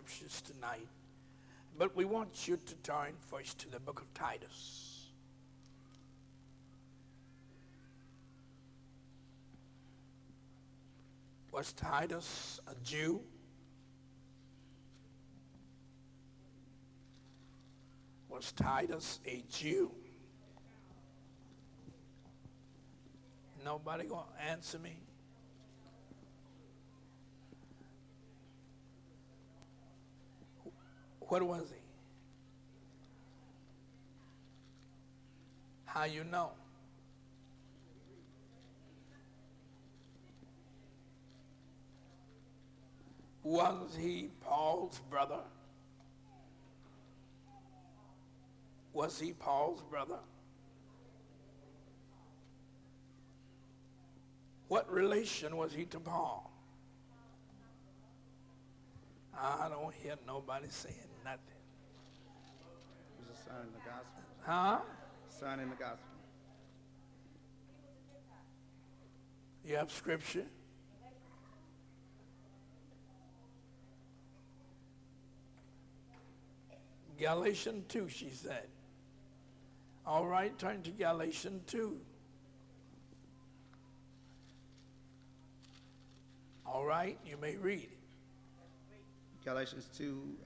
scriptures tonight, but we want you to turn first to the book of Titus. Was Titus a Jew? Was Titus a Jew? Nobody gonna answer me? What was he? How you know? Was he Paul's brother? Was he Paul's brother? What relation was he to Paul? I don't hear nobody saying nothing. He was a in the gospel. Huh? Son in the gospel. You have scripture? Galatians 2, she said. All right, turn to Galatians 2. All right, you may read. Galatians 2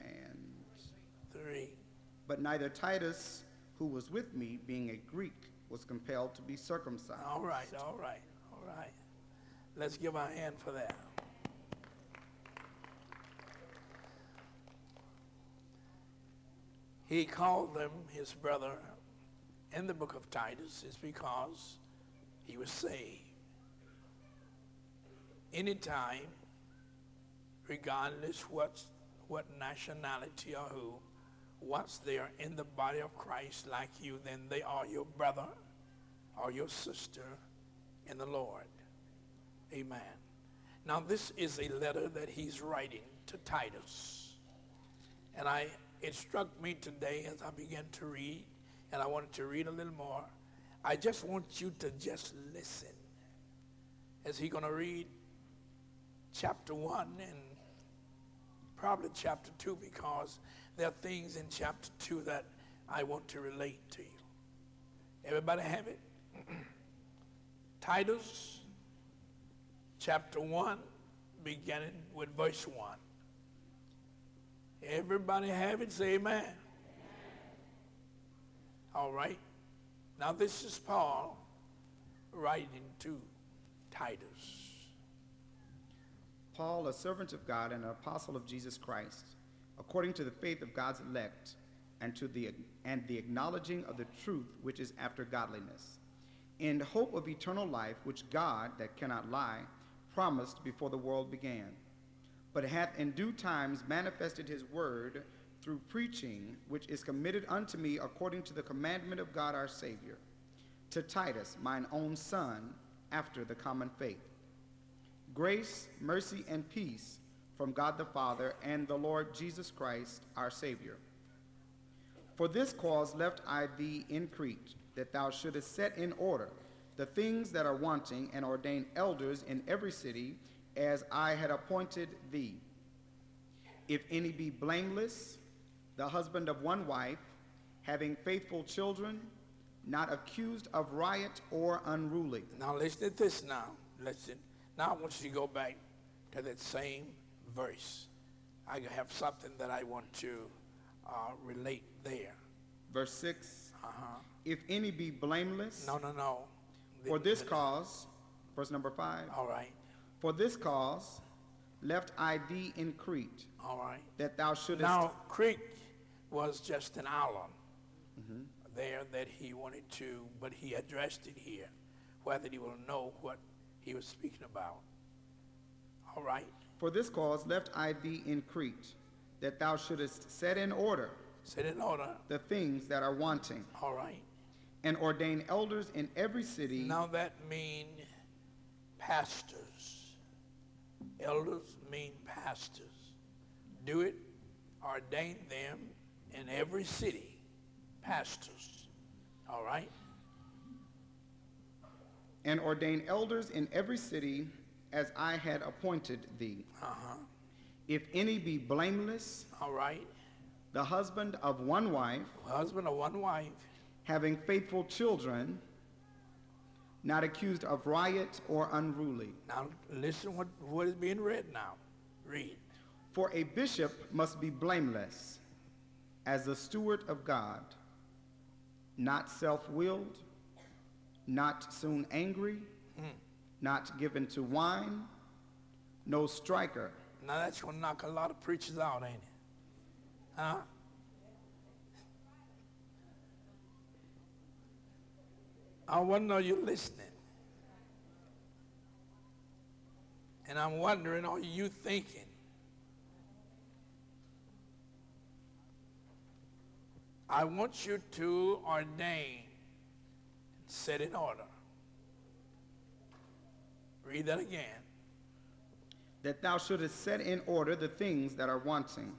and 3. But neither Titus, who was with me, being a Greek, was compelled to be circumcised. All right, all right, all right. Let's give our hand for that. He called them his brother in the book of Titus is because he was saved. Anytime, regardless what, what nationality or who, once they are in the body of Christ like you, then they are your brother or your sister in the Lord. Amen. Now, this is a letter that he's writing to Titus. And I, it struck me today as I began to read, and I wanted to read a little more. I just want you to just listen. Is he going to read chapter 1 and probably chapter 2 because there are things in chapter 2 that I want to relate to you. Everybody have it? Titus chapter 1, beginning with verse 1. Everybody have it? Say amen. amen. All right. Now, this is Paul writing to Titus. Paul, a servant of God and an apostle of Jesus Christ, according to the faith of God's elect, and to the and the acknowledging of the truth which is after godliness, in hope of eternal life, which God, that cannot lie, promised before the world began, but hath in due times manifested his word through preaching, which is committed unto me according to the commandment of God our Savior, to Titus, mine own son, after the common faith. Grace, mercy, and peace from God the Father and the Lord Jesus Christ, our Savior. For this cause left I thee in Crete, that thou shouldest set in order the things that are wanting, and ordain elders in every city, as I had appointed thee. If any be blameless, the husband of one wife, having faithful children, not accused of riot or unruly. Now listen to this now. Listen. Now I want you to go back to that same verse. I have something that I want to uh, relate there. Verse 6 Uh-huh. If any be blameless, No, no, no. for this cause, verse number 5 All right. For this cause left I thee in Crete, All right. that thou shouldest. Now, Crete was just an island there that he wanted to, but he addressed it here, whether he will know what he was speaking about. All right. For this cause left I thee in Crete, that thou shouldest set in order Set in order. the things that are wanting, All right. and ordain elders in every city. Now that mean pastors. Elders mean pastors. Do it, ordain them in every city, pastors. All right? and ordain elders in every city as I had appointed thee. Uh-huh. If any be blameless, All right. the husband of one wife, Husband or one wife. having faithful children, not accused of riot or unruly. Now listen what, what is being read now. Read. For a bishop must be blameless, as the steward of God, not self willed, not soon angry, not given to wine, no striker, Now that's gonna knock a lot of preachers out, ain't it? Huh? I want to know you're listening. And I'm wondering, are you thinking? I want you to ordain, set in order. Read that again. that thou shouldest set in order the things that are wanting,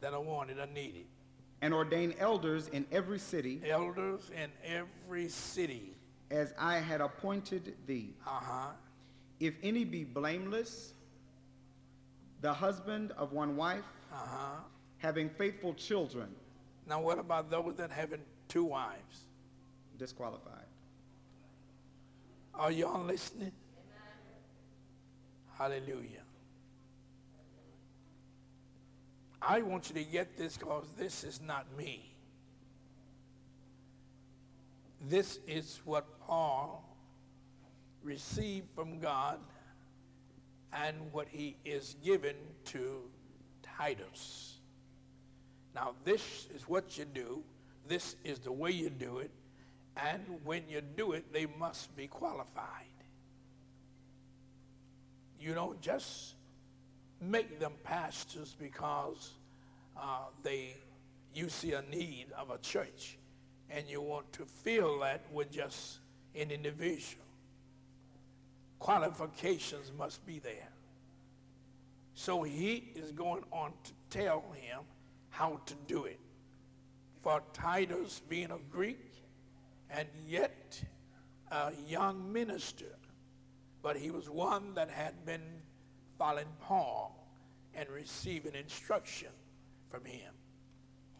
That are wanted or needed. and ordain elders in every city, Elders in every city. as I had appointed thee. Uh-huh. If any be blameless, the husband of one wife, Uh-huh. having faithful children, Now what about those that having two wives? disqualified. Are y'all listening? Hallelujah. I want you to get this because this is not me. This is what Paul received from God and what he is given to Titus. Now, this is what you do. This is the way you do it. And when you do it, they must be qualified. You don't just make them pastors because uh, they you see a need of a church and you want to fill that with just an individual. Qualifications must be there. So he is going on to tell him how to do it. For Titus being a Greek and yet a young minister, but he was one that had been following Paul and receiving instruction from him.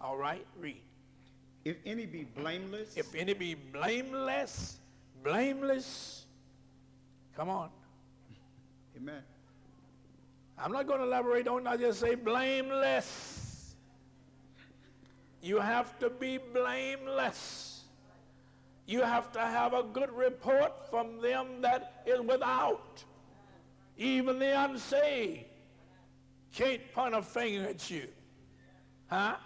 All right, read. If any be blameless, If any be blameless, blameless, come on. amen. I'm not going to elaborate on it. I just say blameless. You have to be blameless. You have to have a good report from them that is without. Even the unsaved can't point a finger at you. Huh?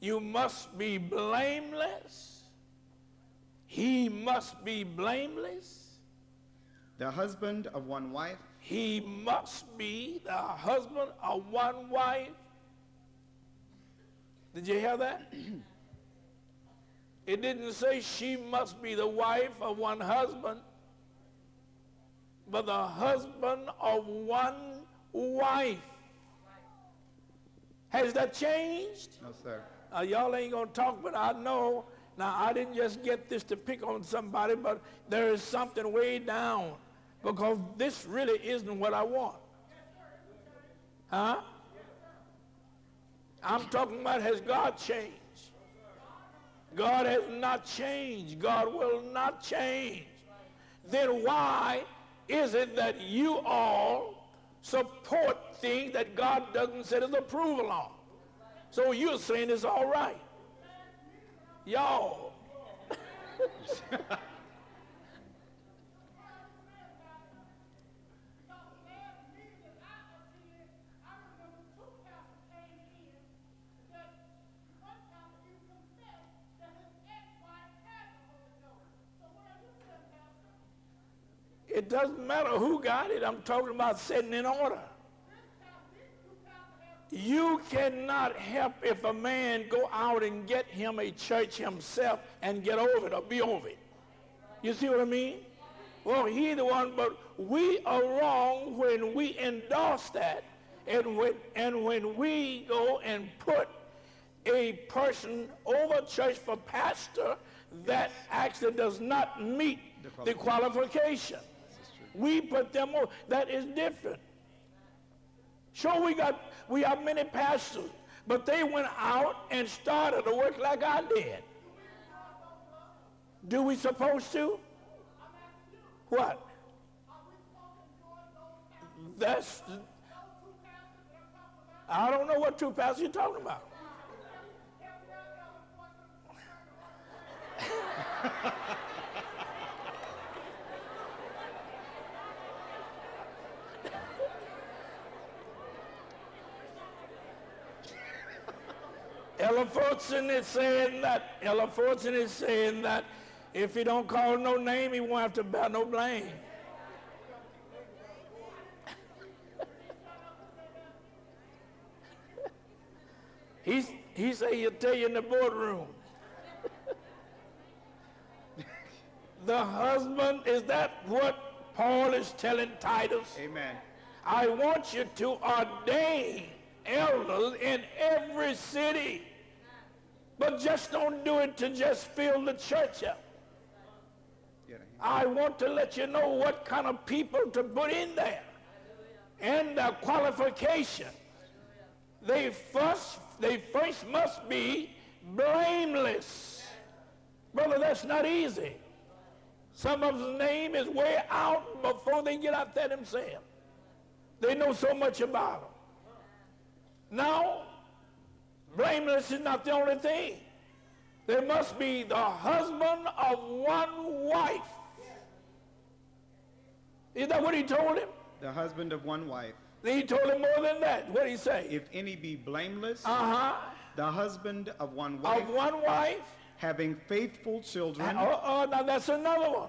You must be blameless. He must be blameless. The husband of one wife, He must be the husband of one wife. Did you hear that? It didn't say she must be the wife of one husband, but the husband of one wife. Has that changed? no sir. Uh, y'all ain't gonna talk, but I know. Now I didn't just get this to pick on somebody, but there is something way down because this really isn't what I want. Huh? I'm talking about has God changed? God has not changed. God will not change. Then why is it that you all support things that God doesn't set his approval on? So you're saying it's all right. Y'all. It doesn't matter who got it. I'm talking about setting in order. You cannot help if a man go out and get him a church himself and get over it or be over it. You see what I mean? Well, he the one, but we are wrong when we endorse that. And when, and when we go and put a person over church for pastor that actually does not meet the qualification. We put them over. That is different. Sure, we got we have many pastors, but they went out and started to work like I did. Do we supposed to? What? That's I don't know what two pastors you're talking about. Ella Fortson is saying that. Ella Fortson is saying that if he don't call no name, he won't have to bear no blame. He's, he say he'll tell you in the boardroom. the husband, is that what Paul is telling Titus? Amen. I want you to ordain elders in every city. But just don't do it to just fill the church up. I want to let you know what kind of people to put in there and the qualification. They first, they first must be blameless. Brother, that's not easy. Some of the name is way out before they get out there themselves. They know so much about them. Now, blameless is not the only thing. There must be the husband of one wife. Is that what he told him? The husband of one wife. He told him more than that. What did he say? If any be blameless, Uh-huh. the husband of one wife, Of one wife. having faithful children, Oh, oh, now that's another one.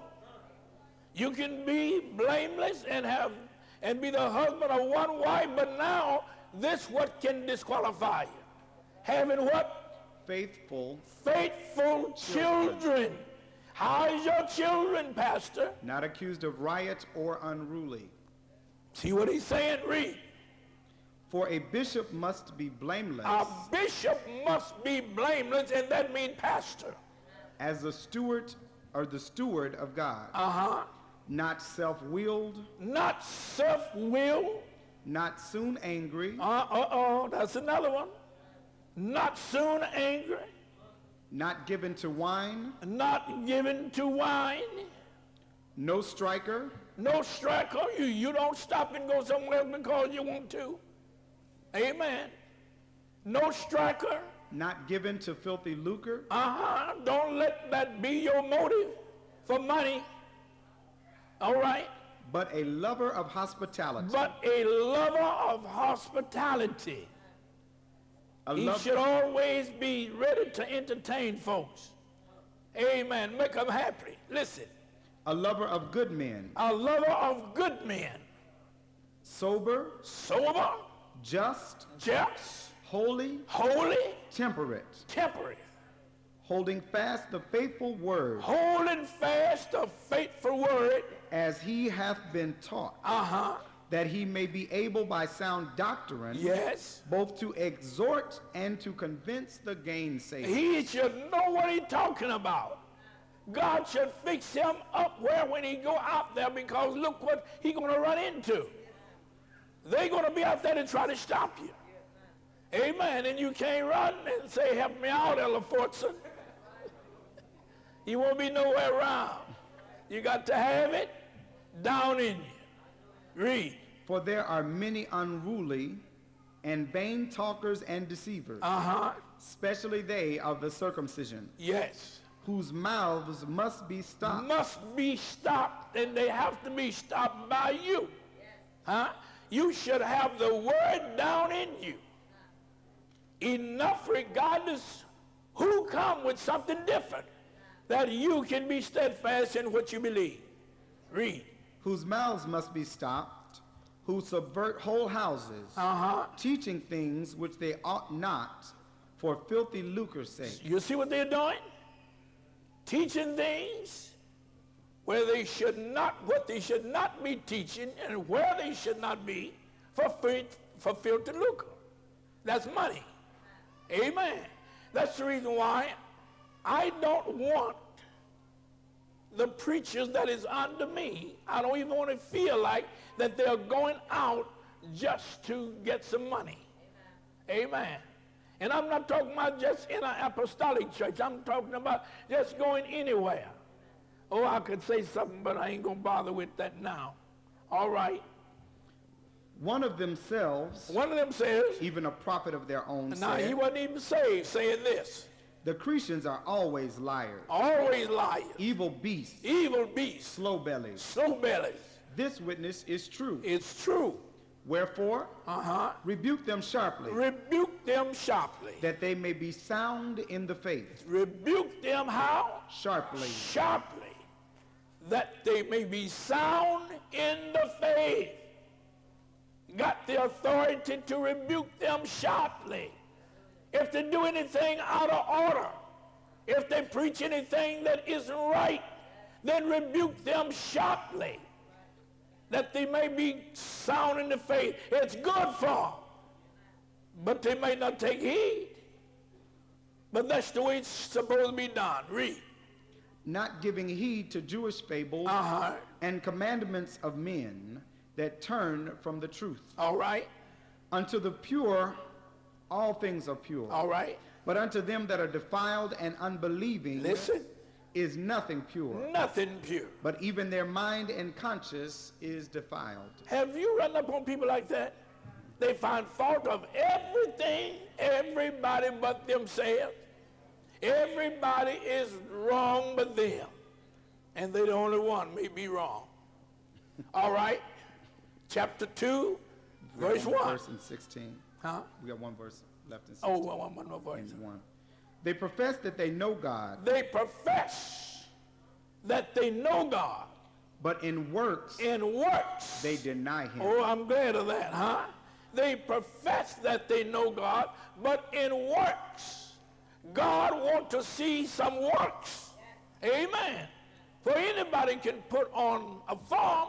You can be blameless and have and be the husband of one wife, but now this what can disqualify you. Having what? faithful, Faithful Children. children. How is your children, Pastor? not accused of riot or unruly. See what he's saying? Read. For a bishop must be blameless A bishop must be blameless, and that means pastor. as the steward or the steward of God, Uh-huh. not self-willed, Not self-willed. not soon angry, Uh, uh-oh, that's another one. Not soon angry. not given to wine, Not given to wine. no striker, No striker. You, you don't stop and go somewhere because you want to. Amen. No striker. not given to filthy lucre, Uh-huh. Don't let that be your motive for money. All right? but a lover of hospitality. But a lover of hospitality. A, He should always be ready to entertain folks. Amen. Make them happy. Listen. a lover of good men, A lover of good men. sober, Sober. just, Just. holy, Holy. temperate, Temperate. holding fast the faithful word Holding fast the faithful word. as he hath been taught, Uh-huh. That he may be able by sound doctrine Yes. both to exhort and to convince the gainsayer. He should know what he's talking about. God should fix him up where when he go out there because look what he going to run into. They're going to be out there to try to stop you. Amen. And you can't run and say, help me out, Ella Fortson. You won't be nowhere around. You got to have it down in you. Read. For there are many unruly and vain talkers and deceivers, Uh-huh. especially they of the circumcision, Yes. whose mouths must be stopped. must be stopped, and they have to be stopped by you. Huh? You should have the word down in you. Enough, regardless who come with something different, that you can be steadfast in what you believe. Read. whose mouths must be stopped, who subvert whole houses, Uh-huh. teaching things which they ought not, for filthy lucre's sake. You see what they're doing? Teaching things where they should not, what they should not be teaching, and where they should not be for, for filthy lucre. That's money. Amen. That's the reason why I don't want the preachers that is under me. I don't even want to feel like that they're going out just to get some money. Amen. And I'm not talking about just in an apostolic church. I'm talking about just going anywhere. Oh, I could say something, but I ain't going to bother with that now. All right. One of themselves, One of them says, even a prophet of their own, now he wasn't even saved, saying this. The Cretians are always liars, Always liars, evil beasts, evil beasts, slow bellies. slow bellies. This witness is true. It's true. Wherefore, Uh-huh. rebuke them sharply, Rebuke them sharply. that they may be sound in the faith. Rebuke them how? Sharply, Sharply. That they may be sound in the faith. Got the authority to rebuke them sharply. If they do anything out of order, if they preach anything that isn't right, then rebuke them sharply. That they may be sound in the faith. It's good for them. But they may not take heed. But that's the way it's supposed to be done. Read. not giving heed to Jewish fables Uh-huh. and commandments of men that turn from the truth. All right. Unto the pure, all things are pure. All right. But unto them that are defiled and unbelieving Listen. is nothing pure. Nothing pure. But even their mind and conscience is defiled. Have you run up on people like that? They find fault of everything, everybody but themselves. Everybody is wrong but them. And they're the only one may be wrong. All right. Chapter 2, verse one Verse 16. Huh? We got one verse left in 16. Oh, one, one, one more verse. one. They profess that they know God, They profess that they know God but in works in works. they deny him. Oh, I'm glad of that, huh? They profess that they know God, but in works. God wants to see some works. Amen. For anybody can put on a form,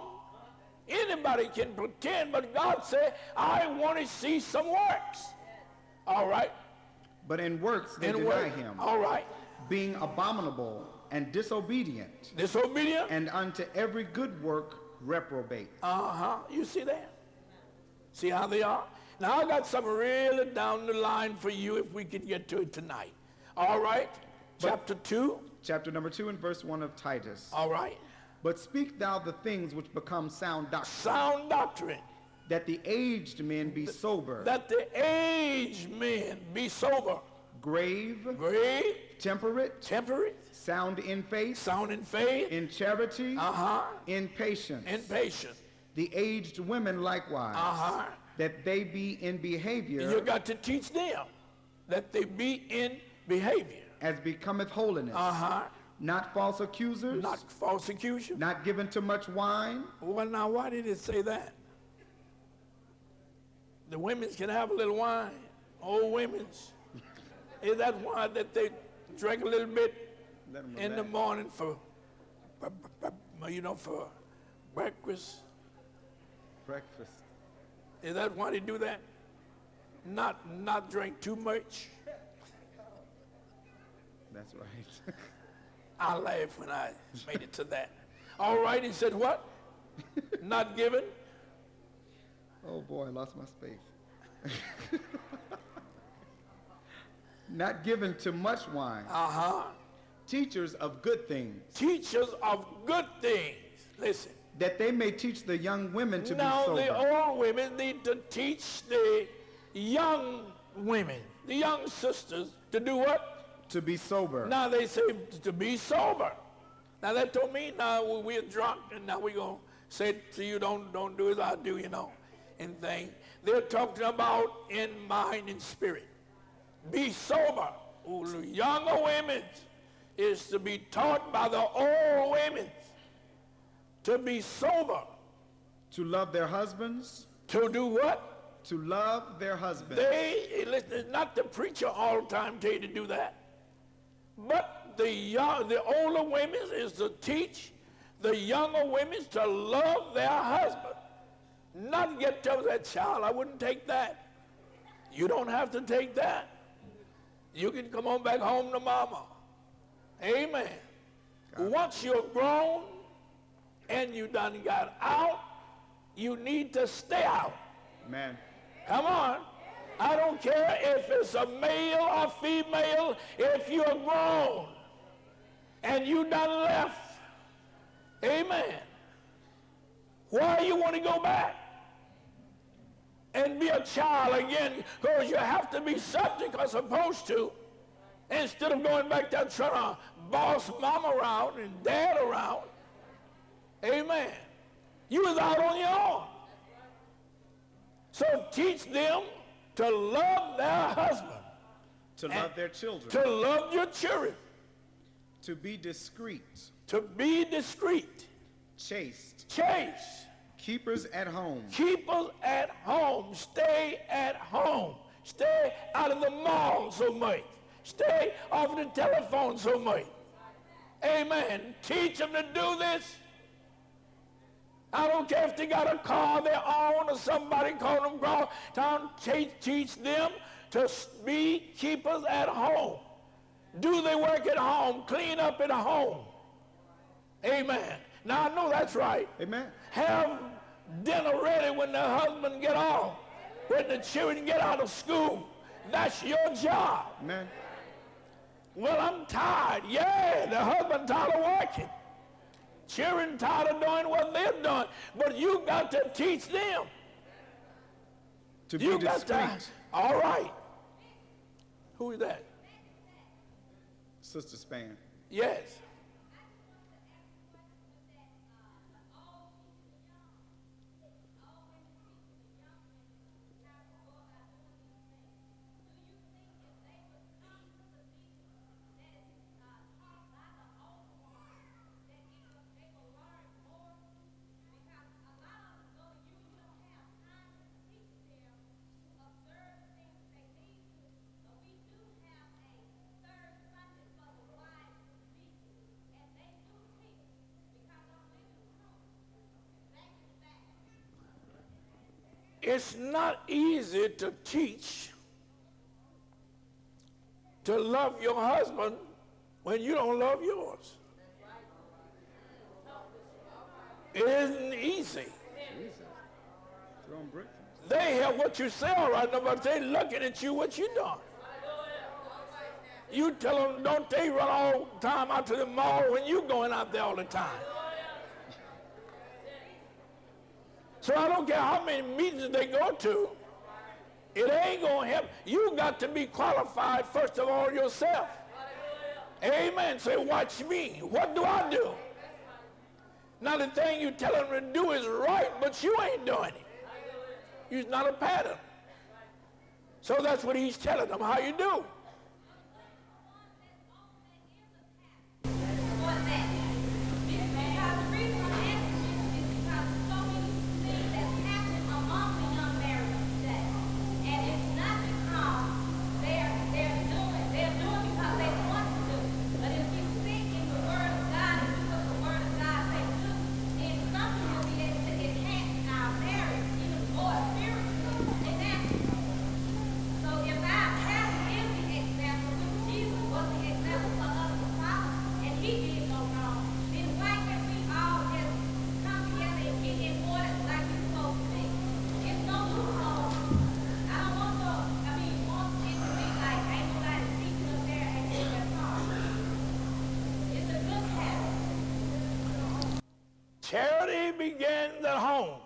anybody can pretend, but God said, I want to see some works. All right? But in works they In deny work. him, All right. being abominable and disobedient, Disobedient? and unto every good work reprobate. Uh-huh. You see that? See how they are? Now I got something really down the line for you if we can get to it tonight. All right? Chapter 2. Chapter number 2 and verse 1 of Titus. All right. But speak thou the things which become sound doctrine, Sound doctrine. that the aged men be sober, That the aged men be sober, grave, grave, temperate, temperate, sound in faith, sound in faith, in charity, uh-huh, in patience. and patient. the aged women likewise, Uh-huh. that they be in behavior You got to teach them that they be in behavior. as becometh holiness, Uh-huh. Not false accusers, Not false accusation. not given to much wine, Well, now, why did it say that? The women's can have a little wine, old women's. Is that why that they drink a little bit in the morning for- you know, for breakfast? breakfast. Is that why they do that? Not, not drink too much? That's right. I laughed when I made it to that. All right, he said what? Not given? oh boy, I lost my space. not given to much wine, Uh-huh. teachers of good things, Teachers of good things. Listen. that they may teach the young women to be so. now the old women need to teach the young women, the young sisters, to do what? To be sober. Now they say to be sober. Now that don't mean now we- we're drunk and now we're gonna say to you don't don't do as I do, you know, and thing. They're talking about in mind and spirit. Be sober. Younger women is to be taught by the old women to be sober. to love their husbands, To do what? to love their husbands. They, listen, not the preacher all the time tell you to do that. But the young, the older women is to teach the younger women to love their husband. Not get to that child, I wouldn't take that. You don't have to take that. You can come on back home to mama. Amen. Once you're grown and you done got out, you need to stay out. Amen. Come on. I don't care if it's a male or female, if you're grown and you done left. Amen. Why you want to go back and be a child again? Because you have to be subject or supposed to. Instead of going back there trying to boss mom around and dad around. Amen. You was out on your own. So teach them to love their husband. To love their children. To love your children. To be discreet. To be discreet. Chaste. Chaste. Keepers at home. Keepers at home. Stay at home. Stay out of the mall so much. Stay off the telephone so much. Amen. Teach them to do this. I don't care if they got a car their own or somebody call them grown. Town teach, teach them to be keepers at home. Do they work at home? Clean up at home. Amen. Now I know that's right. Amen. Have dinner ready when the husband get off, when the children get out of school. That's your job. Amen. Well, I'm tired. Yeah, the husband tired of working. Children tired of doing what they're doing. But you got to teach them. To be you discreet. got to. All right. Who is that? Sister Span. Yes. It's not easy to teach to love your husband when you don't love yours. It isn't easy. They hear what you say all right now, but they looking at you what you doing. You tell them, don't they run all the time out to the mall when you going out there all the time. So I don't care how many meetings they go to, it ain't going to help. You got to be qualified, first of all, yourself. Amen. Say, watch me. What do I do? Now, the thing you tell them to do is right, but you ain't doing it. You're not a pattern. So that's what he's telling them, how you do. Begins at home.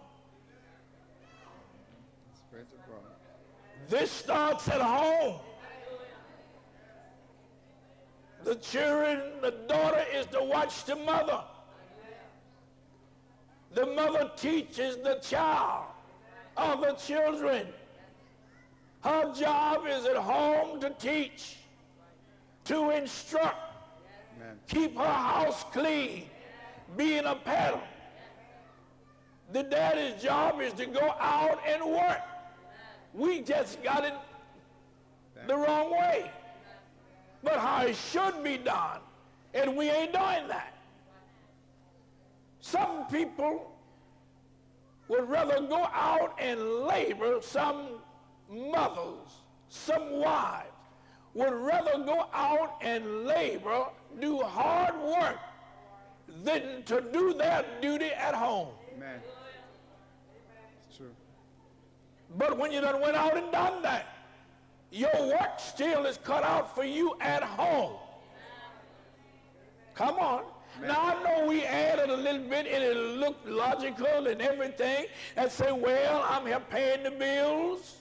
This starts at home. The children, the daughter is to watch the mother. The mother teaches the child or the children. Her job is at home to teach, to instruct, Amen. keep her house clean, being a pattern. The daddy's job is to go out and work. We just got it the wrong way. But how it should be done, and we ain't doing that. Some people would rather go out and labor, some mothers, some wives would rather go out and labor, do hard work, than to do their duty at home. Amen. But when you done went out and done that, your work still is cut out for you at home. Come on. Now I know we added a little bit and it looked logical and everything and say, well, I'm here paying the bills.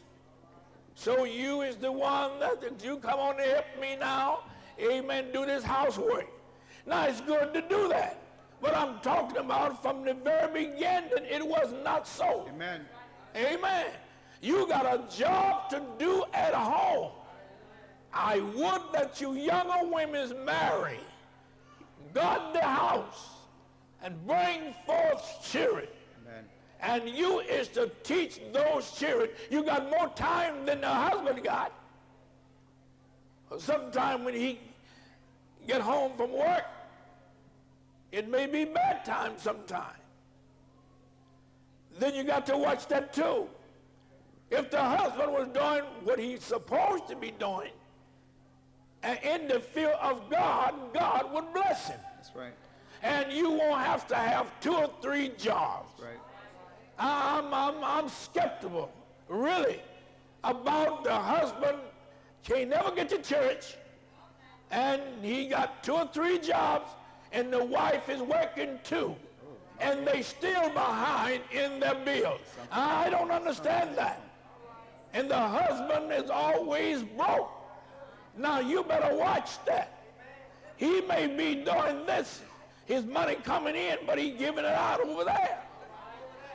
So you is the one that you come on and help me now. Amen. Do this housework. Now it's good to do that. But I'm talking about from the very beginning, it was not so. Amen. Amen. You got a job to do at home. I would that you younger women marry, guard the house, and bring forth children. Amen. And you is to teach those children. You got more time than the husband got. Sometime when he get home from work, it may be bad time sometime. Then you got to watch that too. If the husband was doing what he's supposed to be doing, and in the fear of God, God would bless him. That's right. And you won't have to have two or three jobs. That's right. I'm, I'm, I'm skeptical, really, about the husband can't never get to church, and he got two or three jobs, and the wife is working too, and they still behind in their bills. I don't understand that. And the husband is always broke. Now you better watch that. He may be doing this, his money coming in, but he giving it out over there.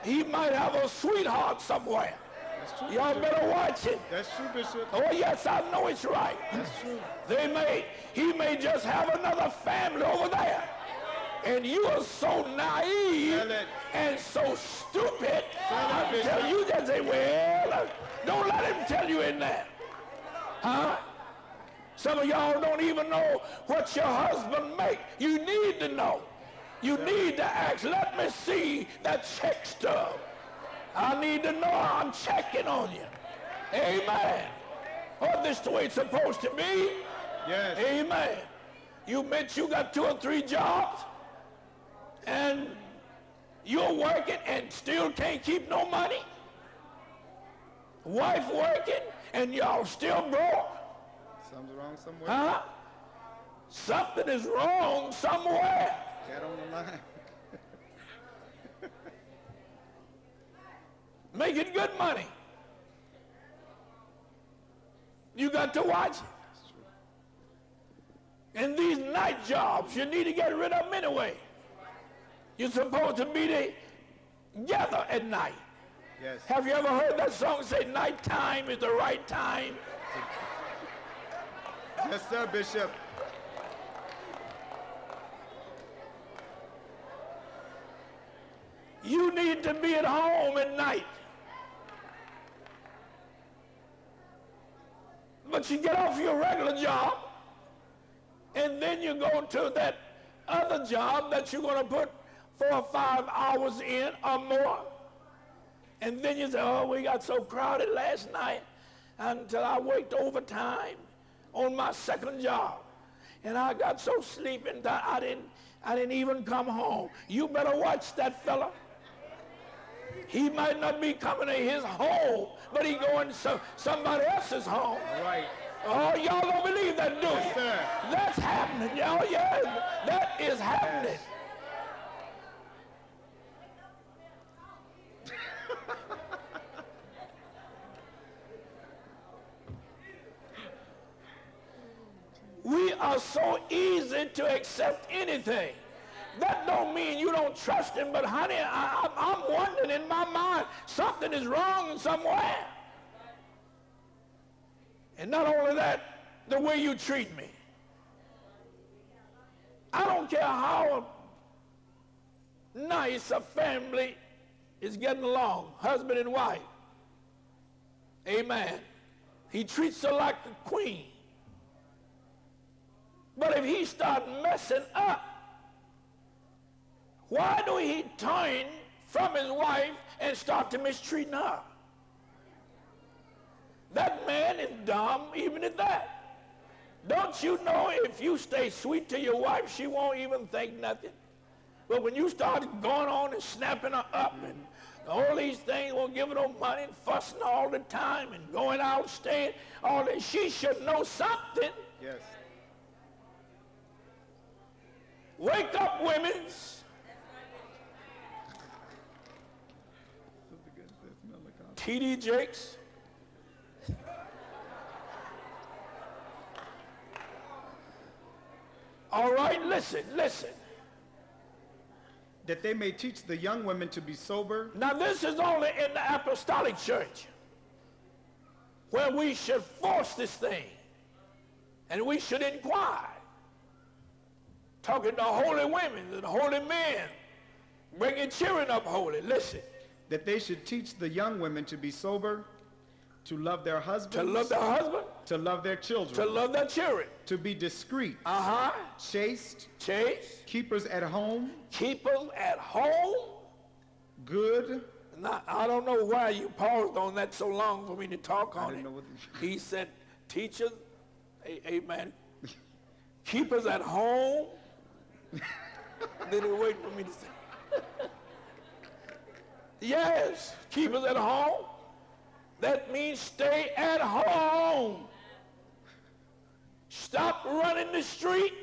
He might have a sweetheart somewhere. Y'all better watch it. That's true, Bishop. Oh yes, I know it's right. That's true. They may, he may just have another family over there. And you are so naive and so stupid. Tell it, I tell you just say, well, don't let him tell you in that. Huh? Some of y'all don't even know what your husband make. You need to know. You need to ask, let me see that check stub. I need to know I'm checking on you. Amen. Oh, this the way it's supposed to be. Yes. Amen. You meant you got two or three jobs and you're working and still can't keep no money? Wife working and y'all still broke? Something's wrong somewhere. Huh? Something is wrong somewhere. Get on the line. Making good money. You got to watch it. And these night jobs, you need to get rid of them anyway. You're supposed to be together at night. Yes. Have you ever heard that song say nighttime is the right time? Yes, sir, Bishop. You need to be at home at night. But you get off your regular job, and then you go to that other job that you're going to put four or five hours in or more. And then you say, oh, we got so crowded last night until I worked overtime on my second job. And I got so sleepy that I didn't, I didn't even come home. You better watch that fella. He might not be coming to his home, but he going to somebody else's home. Right. Oh, y'all don't believe that, do you? Yes. That's happening, y'all. Yeah, that is happening. we are so easy to accept anything. That don't mean you don't trust him, but honey, I, I'm- I'm wondering in my mind, something is wrong somewhere. And not only that, the way you treat me. I don't care how nice a family is getting along, husband and wife. Amen. He treats her like the queen. But if he start messing up, why do he turn from his wife and start to mistreating her? That man is dumb even at that. Don't you know if you stay sweet to your wife, she won't even think nothing? But when you start going on and snapping her up and All these things won't give her no money and fussing all the time and going out, staying, all that. She should know something. Yes. Wake up, women's. T.D. Jakes. All right, listen, listen. That they may teach the young women to be sober, Now, this is only in the apostolic church where we should force this thing and we should inquire. Talking to holy women and holy men, bringing children up holy. Listen, that they should teach the young women to be sober, to love their husbands, to love their husband, to love their children, to love their children. to be discreet, Uh huh. chaste, Chase, keepers at home, Keepers at home. good. Now, I don't know why you paused on that so long for me to talk on it. know what he said, teachers, amen, keepers at home. Then he waited for me to say, yes, keep us at home. That means stay at home. Stop running the street.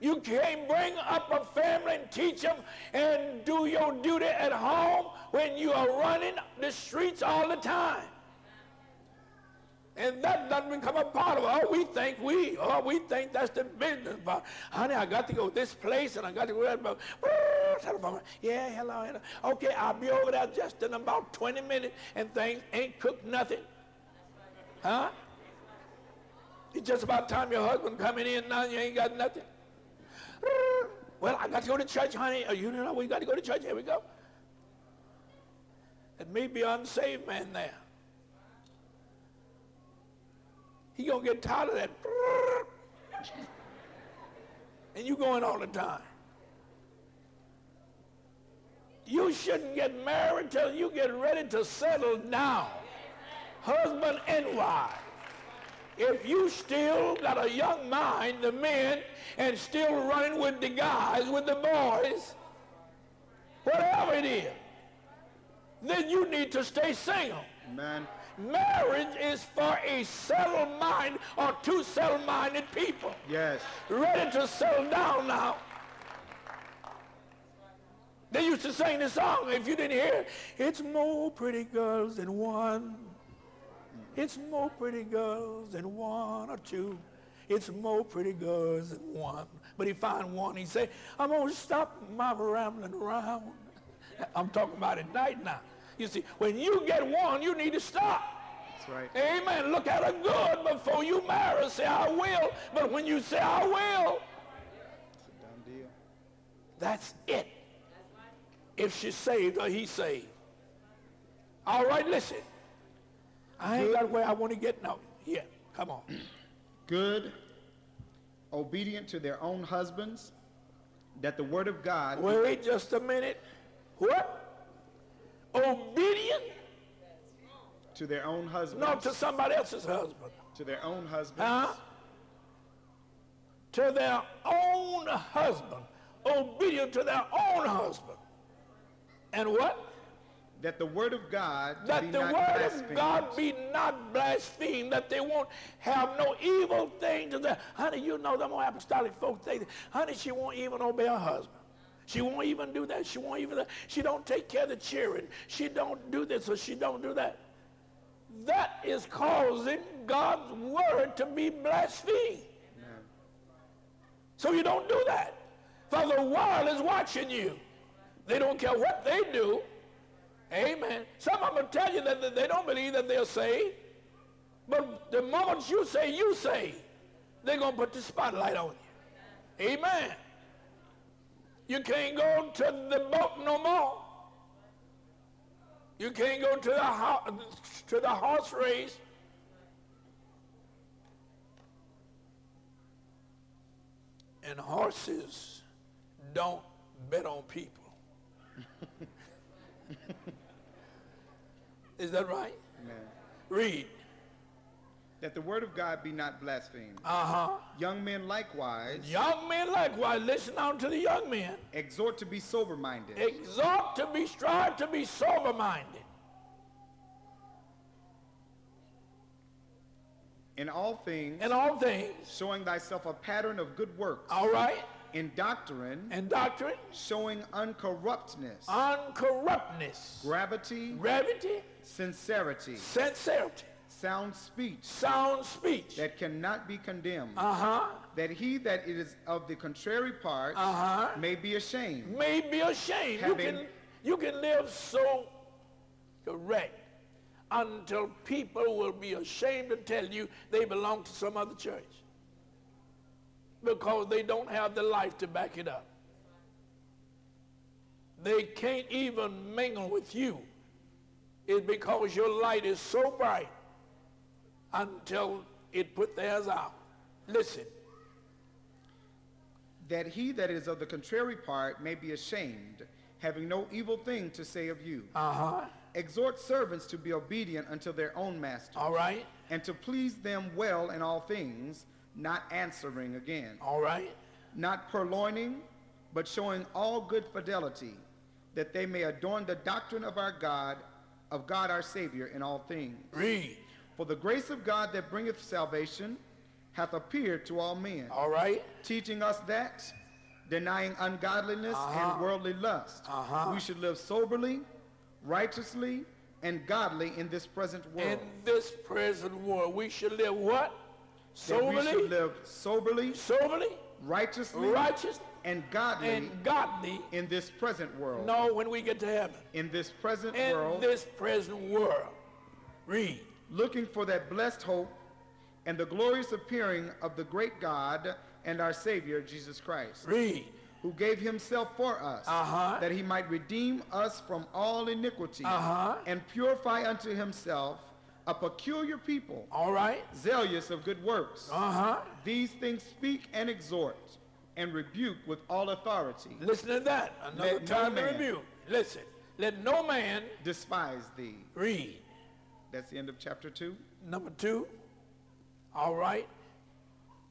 You can't bring up a family and teach them and do your duty at home when you are running the streets all the time. And that doesn't become a part of it. Oh, we think we, oh, we think that's the business. But, honey, I got to go this place and I got to go that. But. Yeah, hello, hello. Okay, I'll be over there just in about 20 minutes and things ain't cooked nothing. Huh? It's just about time your husband coming in now you ain't got nothing. Well, I got to go to church, honey. Oh, You know, we got to go to church. Here we go. It may be unsaved man there. He gonna get tired of that. And you going all the time. You shouldn't get married till you get ready to settle down. Husband and wife. If you still got a young mind, the men, and still running with the guys, with the boys, whatever it is, then you need to stay single. Man, Marriage is for a settled mind or two settled-minded people yes. ready to settle down now. They used to sing the song, if you didn't hear it, it's more pretty girls than one. It's more pretty girls than one or two. It's more pretty girls than one. But he find one, he say, I'm going to stop my rambling around. I'm talking about at night now. You see, when you get one, you need to stop. That's right. Amen. Look at her good before you marry. Say, I will. But when you say, I will, It's a done deal. that's it. If she's saved or he's saved. All right, listen. I ain't got where I want to get now. Yeah, come on. Good, obedient to their own husbands, that the word of God Wait just a minute. What? Obedient? to their own husbands, No, to somebody else's husband. to their own husbands, Huh? To their own husband. Obedient to their own husband. And what? that the word of God be that the not word blasphemed. of God be not blasphemed, that they won't have no evil thing to them. Honey, you know them old apostolic folks, they, honey, she won't even obey her husband. She won't even do that. She won't even, she don't take care of the children. She don't do this or she don't do that. That is causing God's word to be blasphemed. So you don't do that. For the world is watching you. They don't care what they do. Amen. Some of them tell you that they don't believe that they're saved. But the moment you say you saved, they're going to put the spotlight on you. Amen. You can't go to the boat no more. You can't go to the, ho- to the horse race. And horses don't bet on people. Is that right? Amen. Read. That the word of God be not blasphemed. Uh-huh. Young men likewise Young men likewise, listen on to the young men. exhort to be sober-minded, Exhort to be, strive to be sober-minded. in all things, In all things, showing thyself a pattern of good works, all right? in doctrine, And doctrine, showing uncorruptness, uncorruptness, gravity, gravity, sincerity, sincerity, sound speech sound speech. that cannot be condemned, Uh-huh. that he that is of the contrary part Uh-huh. may be ashamed, May be ashamed. You can, you can live so correct until people will be ashamed to tell you they belong to some other church because they don't have the life to back it up. They can't even mingle with you. It's because your light is so bright until it put theirs out. Listen, that he that is of the contrary part may be ashamed, having no evil thing to say of you. uh-huh, Exhort servants to be obedient unto their own master, all right, and to please them well in all things, not answering again, all right, not purloining, but showing all good fidelity, that they may adorn the doctrine of our God, of God our Savior in all things. read, For the grace of God that bringeth salvation hath appeared to all men, all right. teaching us that, denying ungodliness Uh-huh. and worldly lust, Uh-huh. we should live soberly, righteously, and godly in this present world. in this present world. We should live what? that we should Soberly, live soberly, soberly, righteously, righteous, and godly and godly. in this present world. No, when we get to heaven. In this present In world, In this present world. Read. Looking for that blessed hope and the glorious appearing of the great God and our Savior Jesus Christ, Read. who gave himself for us, Uh-huh. that he might redeem us from all iniquity Uh-huh. and purify unto himself a peculiar people, All right. zealous of good works. Uh-huh. These things speak and exhort and rebuke with all authority. Listen to that. Another Let no to review. Listen. Let no man Despise thee. read. That's the end of chapter 2. Number two. All right.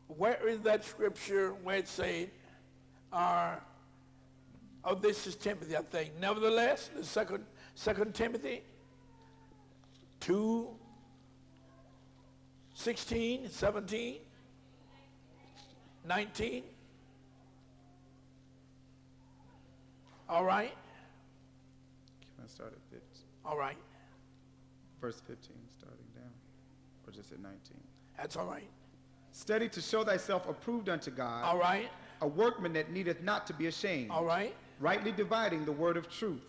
Where is that scripture where it said, uh, oh, this is Timothy, I think. Nevertheless, the second, second Timothy 2, 16, 17, 19. All right. Can I start at 15? All right. Verse 15, starting down, or just at 19. That's all right. Study to show thyself approved unto God, All right. a workman that needeth not to be ashamed, All right. rightly dividing the word of truth.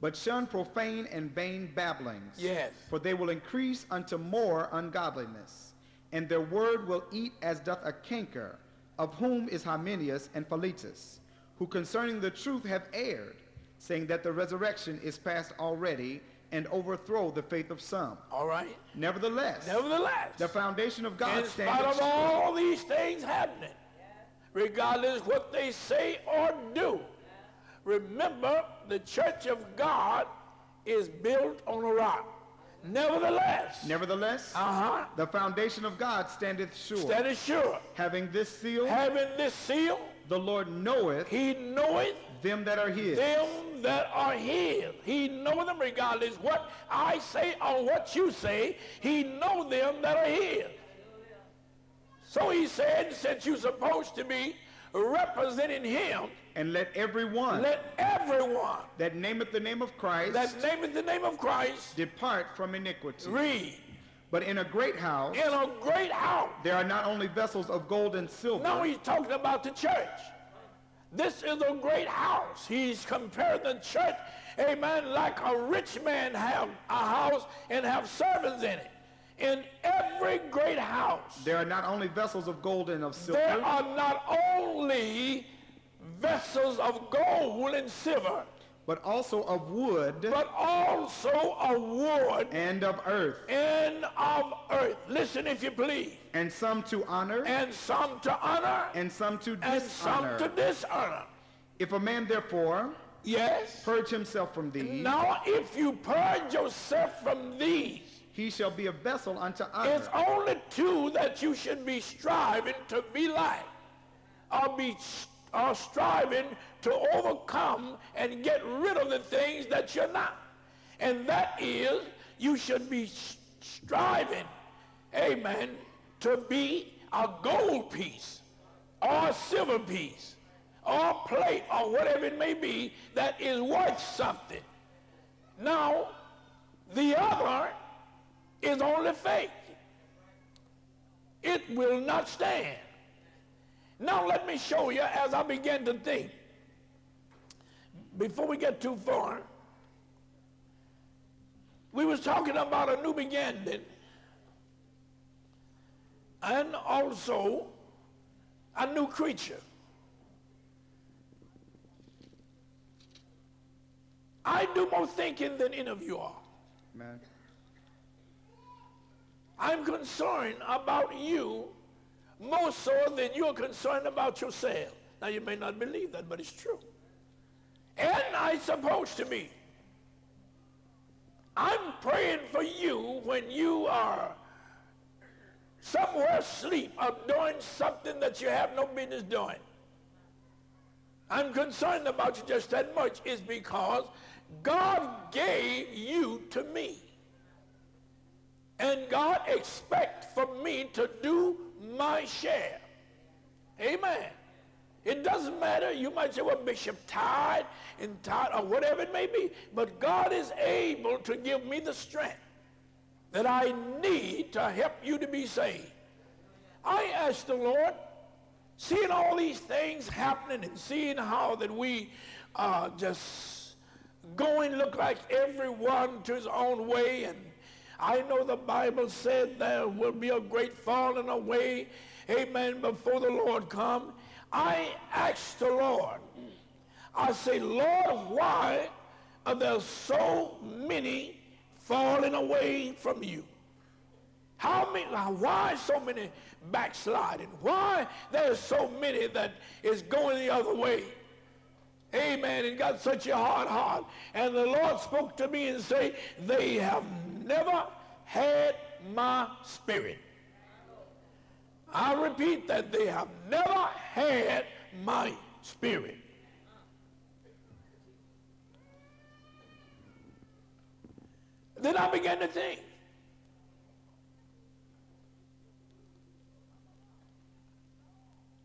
But shun profane and vain babblings, Yes. for they will increase unto more ungodliness, and their word will eat as doth a canker, of whom is Hymenaeus and Philetus, who concerning the truth have erred, saying that the resurrection is past already, and overthrow the faith of some. All right. Nevertheless, Nevertheless. the foundation of God in spite standeth of all these things happening, regardless what they say or do, remember the church of God is built on a rock. Nevertheless, Nevertheless, uh-huh, the foundation of God standeth sure. is sure. Having this seal, Having this seal, the Lord knoweth he knoweth them that are his. them that are his. He know them regardless what I say or what you say. He know them that are his. So he said, since you're supposed to be representing him, And let every one let everyone that nameth the name of Christ that nameth the name of Christ depart from iniquity. read. But in a great house In a great house. there are not only vessels of gold and silver, No, he's talking about the church. This is a great house. He's compared the church, amen, like a rich man have a house and have servants in it. In every great house, there are not only vessels of gold and of silver, there are not only vessels of gold and silver, but also of wood but also of wood and of earth, and of earth. Listen, if you please. And some to honor And some to honor, and some to and some dishonor. to dishonor. If a man therefore Yes. purge himself from these, Now, if you purge yourself from these, he shall be a vessel unto honor. It's only two that you should be striving to be like, or be or striving to overcome and get rid of the things that you're not. And that is, you should be striving, amen, to be a gold piece or a silver piece or plate or whatever it may be that is worth something. Now, the other is only fake. It will not stand. Now let me show you as I begin to think. Before we get too far, we was talking about a new beginning and also a new creature. I do more thinking than any of you are. Amen. I'm concerned about you more so than you're concerned about yourself. Now, you may not believe that, but it's true. And I supposed to be. I'm praying for you when you are somewhere asleep or doing something that you have no business doing. I'm concerned about you just that much is because God gave you to me. And God expects for me to do my share. Amen. It doesn't matter. You might say, well, Bishop, tired and or whatever it may be. But God is able to give me the strength that I need to help you to be saved. I ask the Lord, seeing all these things happening and seeing how that we are just going look like everyone to his own way and I know the Bible said there will be a great falling away, amen, before the Lord come. I ask the Lord, I say, Lord, why are there so many falling away from you? How many, why so many backsliding? Why there's so many that is going the other way? Amen. And got such a hard heart. And the Lord spoke to me and say, they have never had my spirit. I repeat that they have never had my spirit. Then I began to think.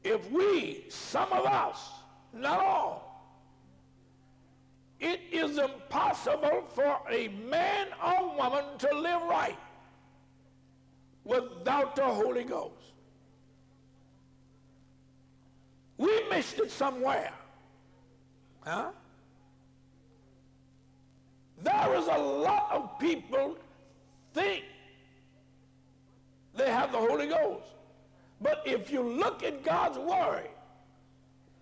If we, some of us, not all, it is impossible for a man or woman to live right without the Holy Ghost. We missed it somewhere. Huh? There is a lot of people think they have the Holy Ghost. But if you look at God's word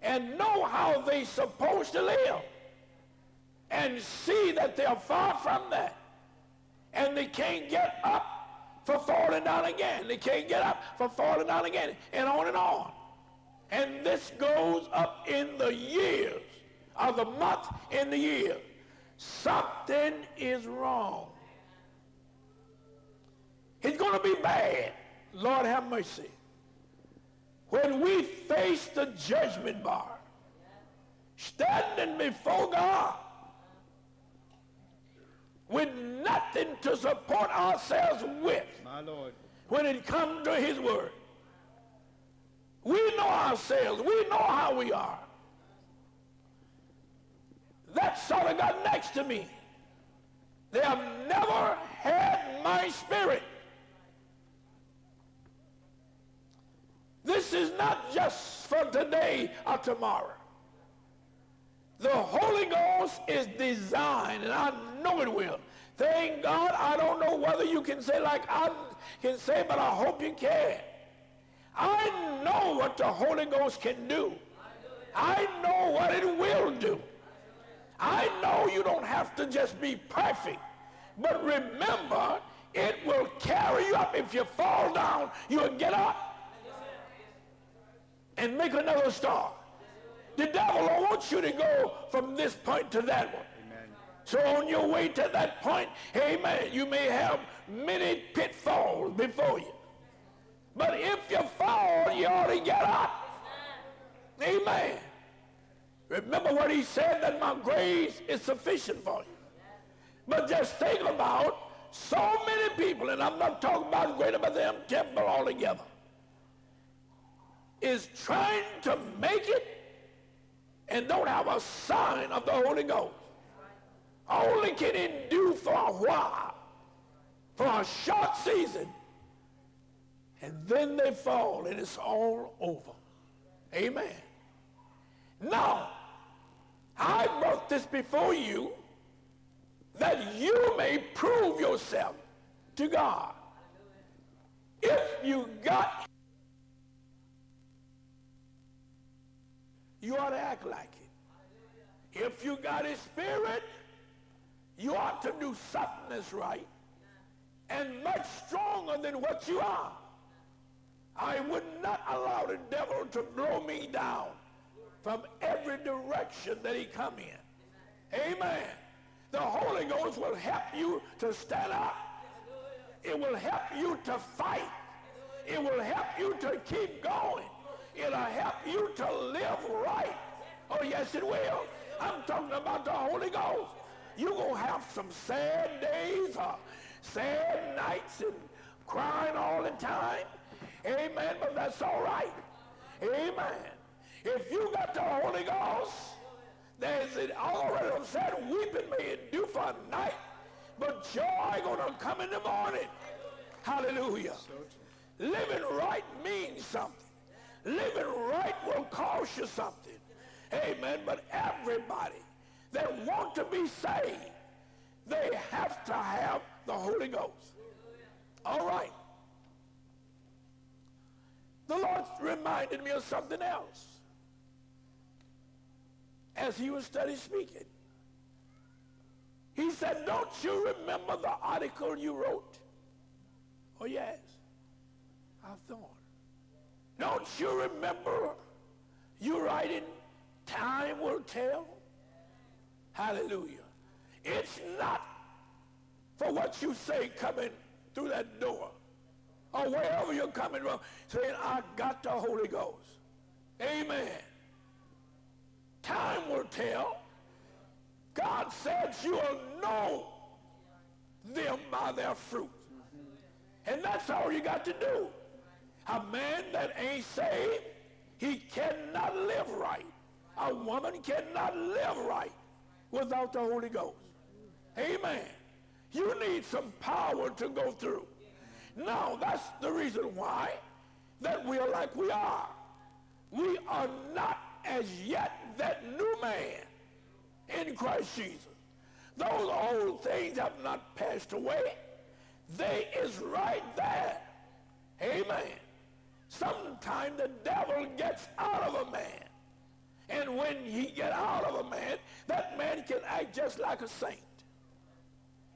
and know how they're supposed to live, and see that they're far from that. And they can't get up for falling down again. They can't get up for falling down again, and on and on. And this goes up in the years, of the month in the year. Something is wrong. It's going to be bad. Lord have mercy. When we face the judgment bar, standing before God, with nothing to support ourselves with My Lord. when it comes to his word. We know ourselves. We know how we are. That sort of got next to me. They have never had my spirit. This is not just for today or tomorrow. The Holy Ghost is designed, and I know it will. Thank God, I don't know whether you can say like I can say, but I hope you can. I know what the Holy Ghost can do. I know what it will do. I know you don't have to just be perfect. But remember, it will carry you up. If you fall down, you'll get up and make another start. The devil wants you to go from this point to that one. Amen. So on your way to that point, amen, you may have many pitfalls before you. But if you fall, you ought to get up. Amen. Remember what he said, that my grace is sufficient for you. But just think about so many people, and I'm not talking about Greater Bethlehem Temple altogether, is trying to make it and don't have a sign of the Holy Ghost. Only can it do for a while, for a short season, and then they fall and it's all over. Amen. Now, I brought this before you that you may prove yourself to God. If you got, you ought to act like it. If you got his spirit, you ought to do something that's right and much stronger than what you are. I would not allow the devil to blow me down from every direction that he come in. Amen. The Holy Ghost will help you to stand up. It will help you to fight. It will help you to keep going. It'll help you to live right. Oh, yes, it will. I'm talking about the Holy Ghost. You're going to have some sad days or sad nights and crying all the time. Amen, but that's all right. Amen. If you got the Holy Ghost, there's it already said, weeping may endure for a night, but joy gonna come in the morning. Hallelujah. Living right means something. Living right will cost you something. Amen. But everybody that want to be saved, they have to have the Holy Ghost. All right. The Lord reminded me of something else as he was studying speaking. He said, don't you remember the article you wrote? Oh, yes. I thought. Don't you remember you writing, time will tell? Hallelujah. It's not for what you say coming through that door or wherever you're coming from, saying, I got the Holy Ghost. Amen. Time will tell. God says you will know them by their fruit. And that's all you got to do. A man that ain't saved, he cannot live right. A woman cannot live right without the Holy Ghost. Amen. You need some power to go through. Now, that's the reason why that we are like we are. We are not as yet that new man in Christ Jesus. Those old things have not passed away. They is right there. Amen. Sometimes the devil gets out of a man. And when he get out of a man, that man can act just like a saint.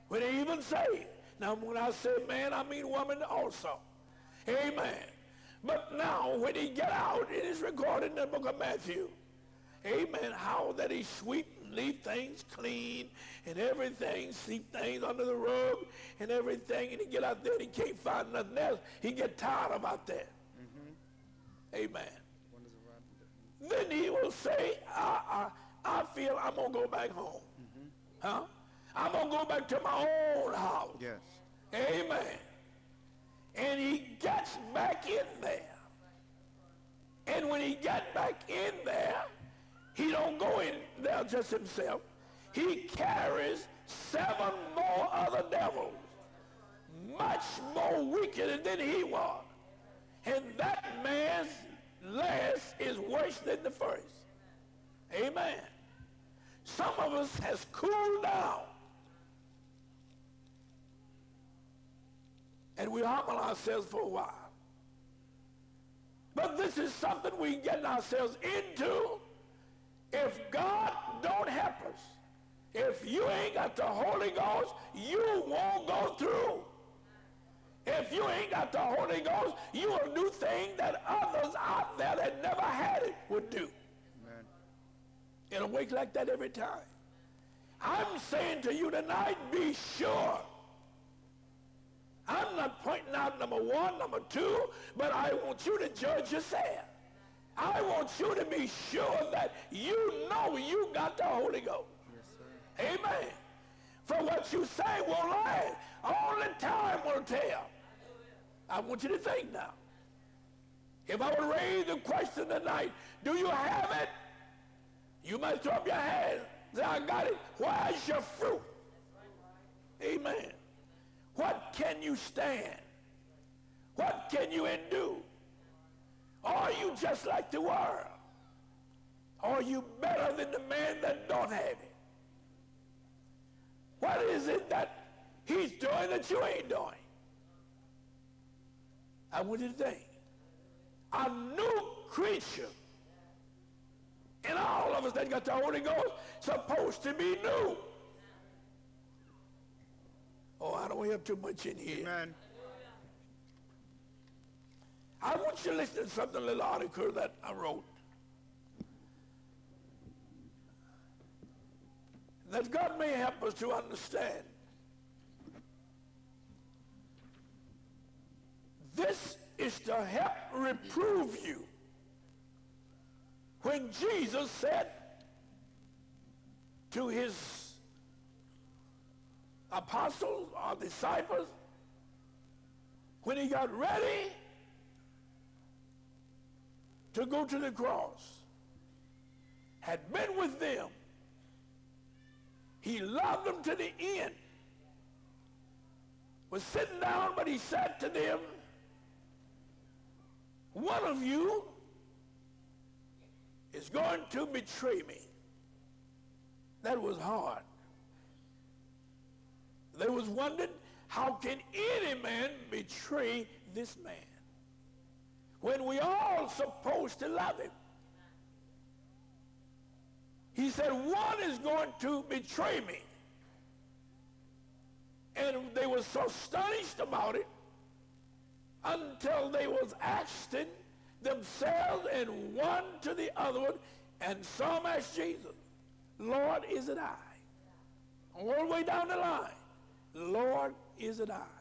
When he even say, now when I say man, I mean woman also. Amen. But now when he get out, it is recorded in the book of Matthew amen, how that he sweep and leave things clean and everything, sweep things under the rug and everything, and he get out there and he can't find nothing else. He get tired about that. Mm-hmm. Amen. Then he will say, I, I, I feel I'm going to go back home. Mm-hmm. Huh? I'm going to go back to my own house. Yes. Amen. And he gets back in there. And when he got back in there, he don't go in there just himself. He carries seven more other devils, much more wicked than he was. And that man's last is worse than the first. Amen. Some of us has cooled down. And we humble ourselves for a while. But this is something we get ourselves into if God don't help us, if you ain't got the Holy Ghost, you won't go through. If you ain't got the Holy Ghost, you will do things that others out there that never had it would do. Amen. It'll wake like that every time. I'm saying to you tonight, be sure. I'm not pointing out number one, number two, but I want you to judge yourself. I want you to be sure that you know you got the Holy Ghost. Yes, Amen. For what you say will last. Only time will tell. I want you to think now. If I would raise the question tonight, do you have it? You must throw up your hand. Say, I got it. Where's your fruit? Amen. What can you stand? What can you endure? Are you just like the world? Are you better than the man that don't have it? What is it that he's doing that you ain't doing? I want you to think. A new creature and all of us that got the Holy Ghost supposed to be new. Oh, I don't have too much in here. Amen. I want you to listen to something, a little article that I wrote. That God may help us to understand. This is to help reprove you. When Jesus said to his apostles or disciples, when he got ready to go to the cross, had been with them. He loved them to the end. Was sitting down, but he said to them, one of you is going to betray me. That was hard. They was wondering, how can any man betray this man? When we all supposed to love him. He said, one is going to betray me. And they were so astonished about it until they was asking themselves and one to the other one, and some asked Jesus, Lord, is it I? All the way down the line, Lord, is it I?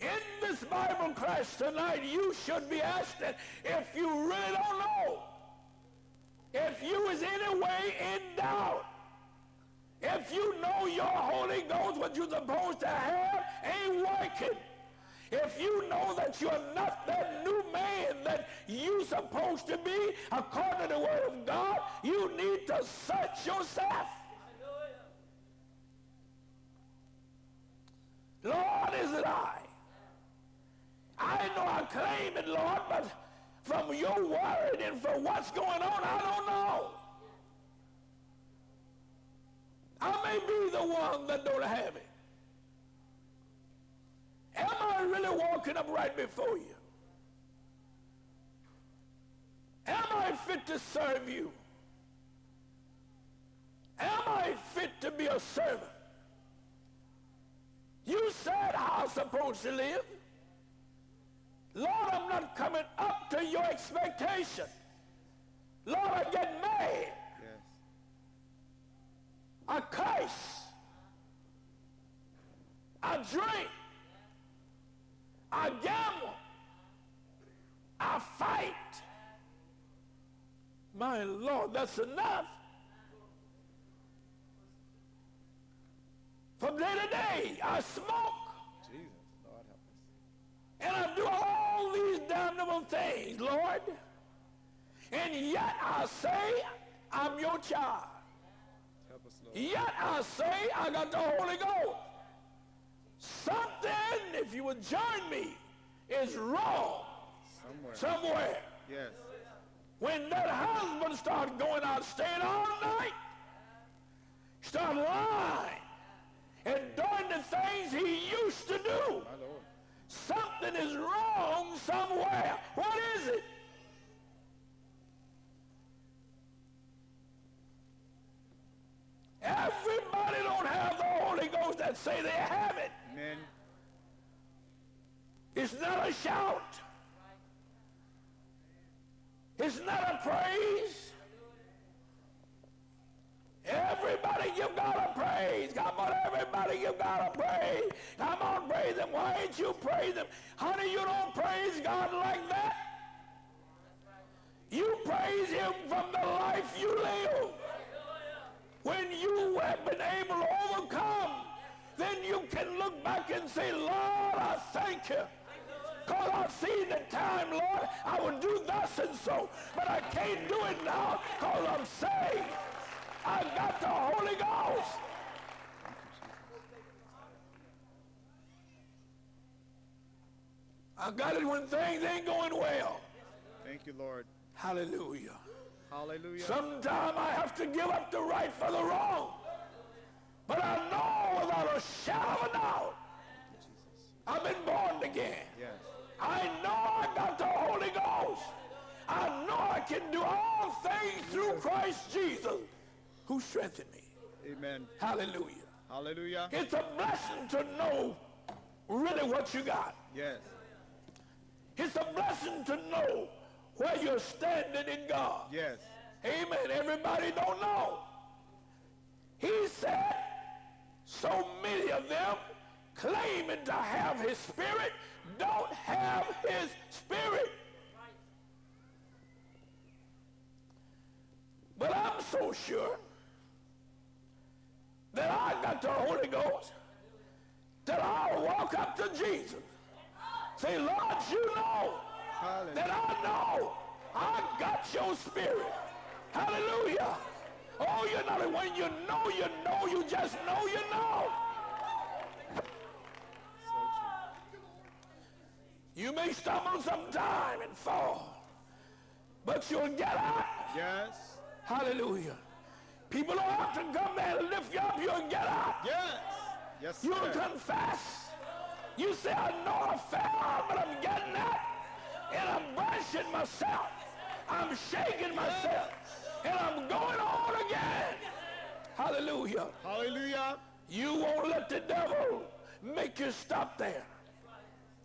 In this Bible class tonight, you should be asking if you really don't know, if you is any way in doubt, if you know your Holy Ghost, what you're supposed to have, ain't working. If you know that you're not that new man that you're supposed to be according to the Word of God, you need to search yourself. Lord, is it I? I know I claim it, Lord, but from your word and from what's going on, I don't know. I may be the one that don't have it. Am I really walking up right before you? Am I fit to serve you? Am I fit to be a servant? You said I'm supposed to live. Lord, I'm not coming up to your expectation. Lord, I get mad. Yes. I curse. I drink. I gamble. I fight. My Lord, that's enough. From day to day, I smoke. And I do all these damnable things, Lord. And yet I say I'm your child. Yet I say I got the Holy Ghost. Something, if you would join me, is wrong somewhere. somewhere. Yes. When that husband started going out, staying all night, start lying, and doing the things he used to do. Something is wrong somewhere. What is it? Everybody don't have the Holy Ghost that say they have it. Amen. It's not a shout. It's not a praise. Everybody give God a praise. Come on, everybody give God a praise. Come on, praise him. Why ain't you praise him? Honey, you don't praise God like that. You praise him from the life you live. When you have been able to overcome, then you can look back and say, Lord, I thank you. Because I've seen the time, Lord, I would do thus and so, but I can't do it now because I'm saved. I got the Holy Ghost. I got it when things ain't going well. Thank you, Lord. Hallelujah. Hallelujah. Sometimes I have to give up the right for the wrong. But I know without a shadow of a doubt, I've been born again. Yes. I know I got the Holy Ghost. I know I can do all things through Christ Jesus who strengthened me. Amen. Hallelujah. Hallelujah. It's a blessing to know really what you got. Yes. It's a blessing to know where you're standing in God. Yes. Amen. Everybody don't know. He said, so many of them claiming to have his spirit don't have his spirit. But I'm so sure that I got the Holy Ghost that I'll walk up to Jesus. Say, Lord, you know that I know I got your spirit. Hallelujah. Oh, you know that when you know, you know, you just know, you know. You may stumble sometime and fall, but you'll get up. Yes. Hallelujah. People don't have to come there and lift you up. You'll get up. Yes. Yes, You'll confess. You say, I know I fell, but I'm getting up. And I'm brushing myself. I'm shaking myself. And I'm going on again. Hallelujah. Hallelujah. You won't let the devil make you stop there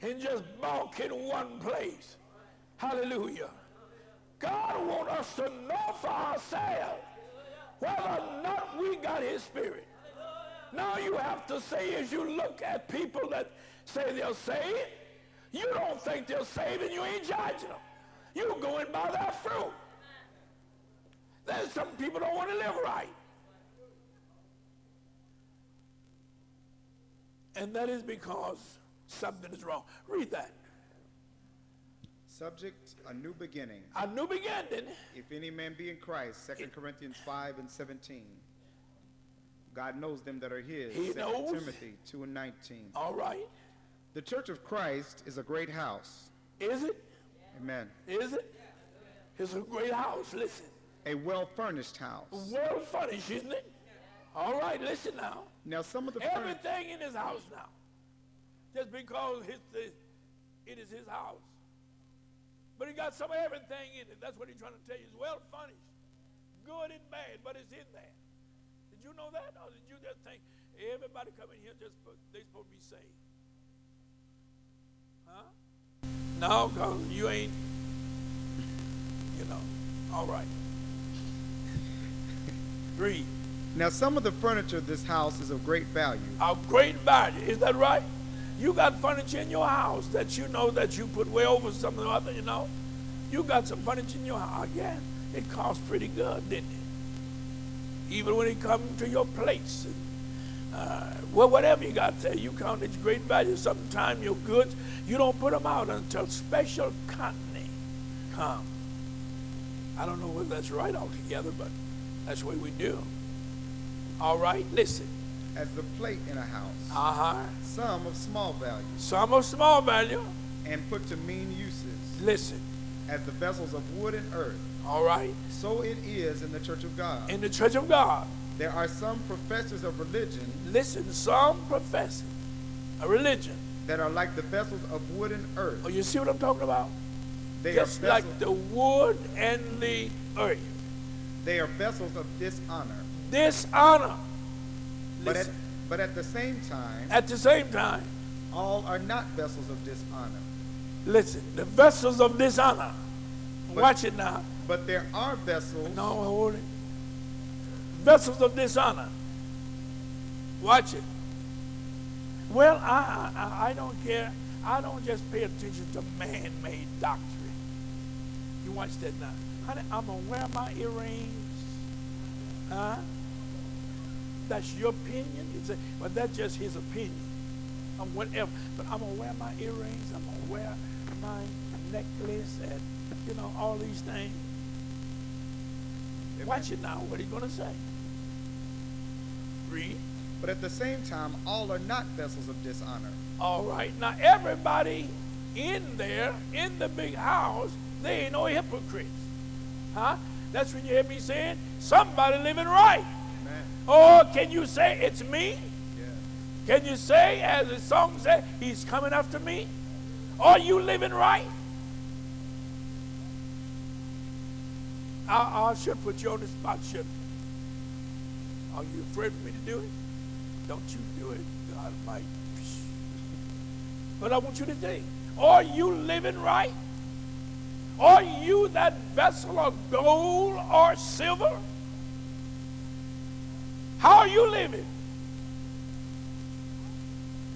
and just balk in one place. Hallelujah. God wants us to know for ourselves whether or not we got his spirit. Now you have to say as you look at people that say they're saved, you don't think they're saved and you ain't judging them. You're going by their fruit. There's some people don't want to live right. And that is because something is wrong. Read that. Subject, a new beginning. A new beginning. If any man be in Christ, 2 Corinthians 5 and 17. God knows them that are his. He 2 knows. Timothy 2 and 19. All right. The church of Christ is a great house. Is it? Amen. Is it? It's a great house. Listen. A well-furnished house. Well furnished, isn't it? All right, listen now. Now some of the. Everything in his house now. Just because his, it is his house. But he got some of everything in it. That's what he's trying to tell you. It's well furnished. Good and bad, but it's in there. Did you know that? Or did you just think everybody coming here just they supposed to be saved? Huh? No, because you ain't, you know. All right. Read. Now some of the furniture of this house is of great value. of great value. Is that right? You got furniture in your house that you know that you put way over something or other, you know? You got some furniture in your house. Again, it cost pretty good, didn't it? Even when it come to your place. Uh, well, whatever you got there, you count its great value. Sometimes your goods, you don't put them out until special company come. I don't know whether that's right altogether, but that's what we do. All right, listen. As the plate in a house. Uh-huh. Some of small value. Some of small value. And put to mean uses. Listen. As the vessels of wood and earth. All right. So it is in the church of God. In the church of God. There are some professors of religion. Listen, some professing a religion. That are like the vessels of wood and earth. Oh, you see what I'm talking about? They Just are like the wood and the earth. They are vessels of dishonor. Dishonor. But at, but at the same time, At the same time, all are not vessels of dishonor. listen, the vessels of dishonor. But- Watch it now. But there are vessels No, hold it. Vessels of dishonor. Watch it. Well, I, I, I don't care. I don't just pay attention to man-made doctrine. You watch that now. Honey, I'm to wear my earrings. Huh? That's your opinion. You say, but that's just his opinion. I'm whatever. But I'm going to wear my earrings. I'm going to wear my necklace and, you know, all these things. Watch it now. What are you going to say? Read. But at the same time, all are not vessels of dishonor. All right. Now, everybody in there, in the big house, they ain't no hypocrites. Huh? That's when you hear me saying, somebody living right. Oh, can you say it's me? Yeah. Can you say, as the song said, he's coming after me? Are you living right? I, I should put you on the spot, should Are you afraid for me to do it? Don't you do it. God might. But I want you to think. Are you living right? Are you that vessel of gold or silver? How are you living?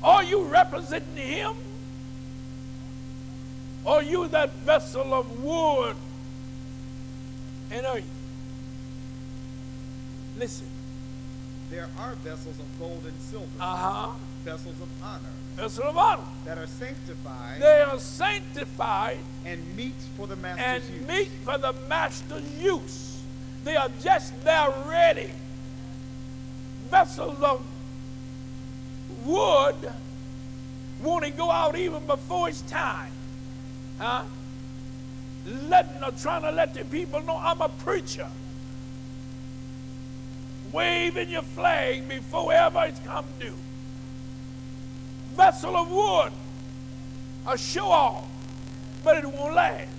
Are you representing him? Are you that vessel of wood and earth? Listen. There are vessels of gold and silver, Uh-huh. vessels of honor, Vessel of honor. that are sanctified They are sanctified and meet for the master's and use. meet for the master's use. They are just there ready. Vessels of wood won't it go out even before it's time. Huh? Letting or trying to let the people know I'm a preacher. Waving your flag before ever it's come due. Vessel of wood, a show off, but it won't last.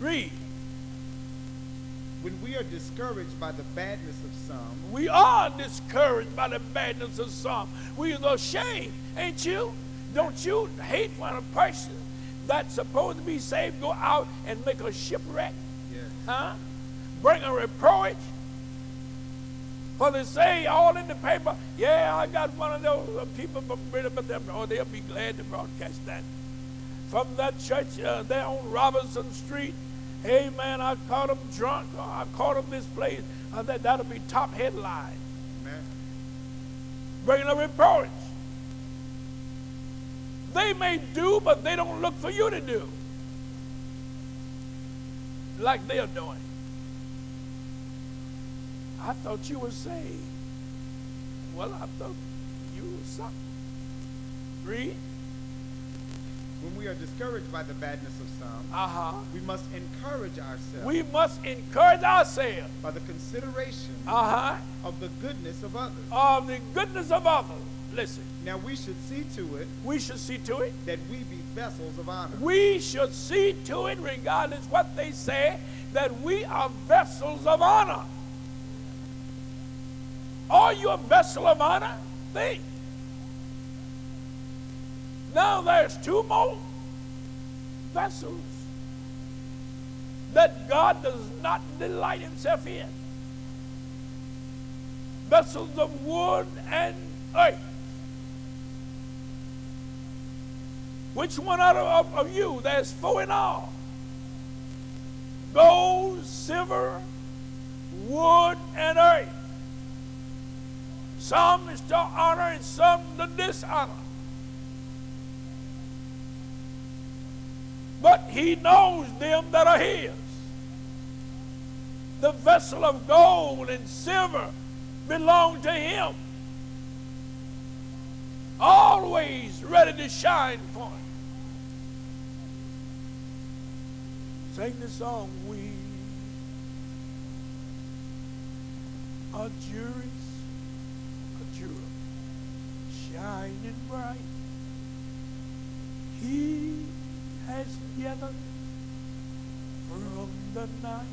Read. When we are discouraged by the badness of some, We are discouraged by the badness of some. We are ashamed, ain't you? Don't you hate when a person that's supposed to be saved go out and make a shipwreck? yes, Huh? Bring a reproach? For they say all in the paper, yeah, I got one of those uh, people from Britain, but them, oh, they'll be glad to broadcast that. From that church uh, there on Robinson Street, hey man, I caught him drunk, or I caught them this place. Uh, that, that'll be top headline. amen. Bringing a reproach. They may do, but they don't look for you to do. Like they're doing. I thought you were saved. Well, I thought you were something. Read. When we are discouraged by the badness of some, Uh-huh. we must encourage ourselves We must encourage ourselves. by the consideration Uh-huh. of the goodness of others. Of the goodness of others. Listen, Now we should see to it we should see to it. that we be vessels of honor. We should see to it, regardless what they say, that we are vessels of honor. Are you a vessel of honor? Think. Now there's two more vessels that God does not delight himself in. Vessels of wood and earth. Which one out of, of, of you? There's four in all. Gold, silver, wood, and earth. Some is to honor and some to dishonor. But he knows them that are his. The vessel of gold and silver belong to him. Always ready to shine for him. Sing the song, we are juries, a jewel, shining bright. He has gathered from the night.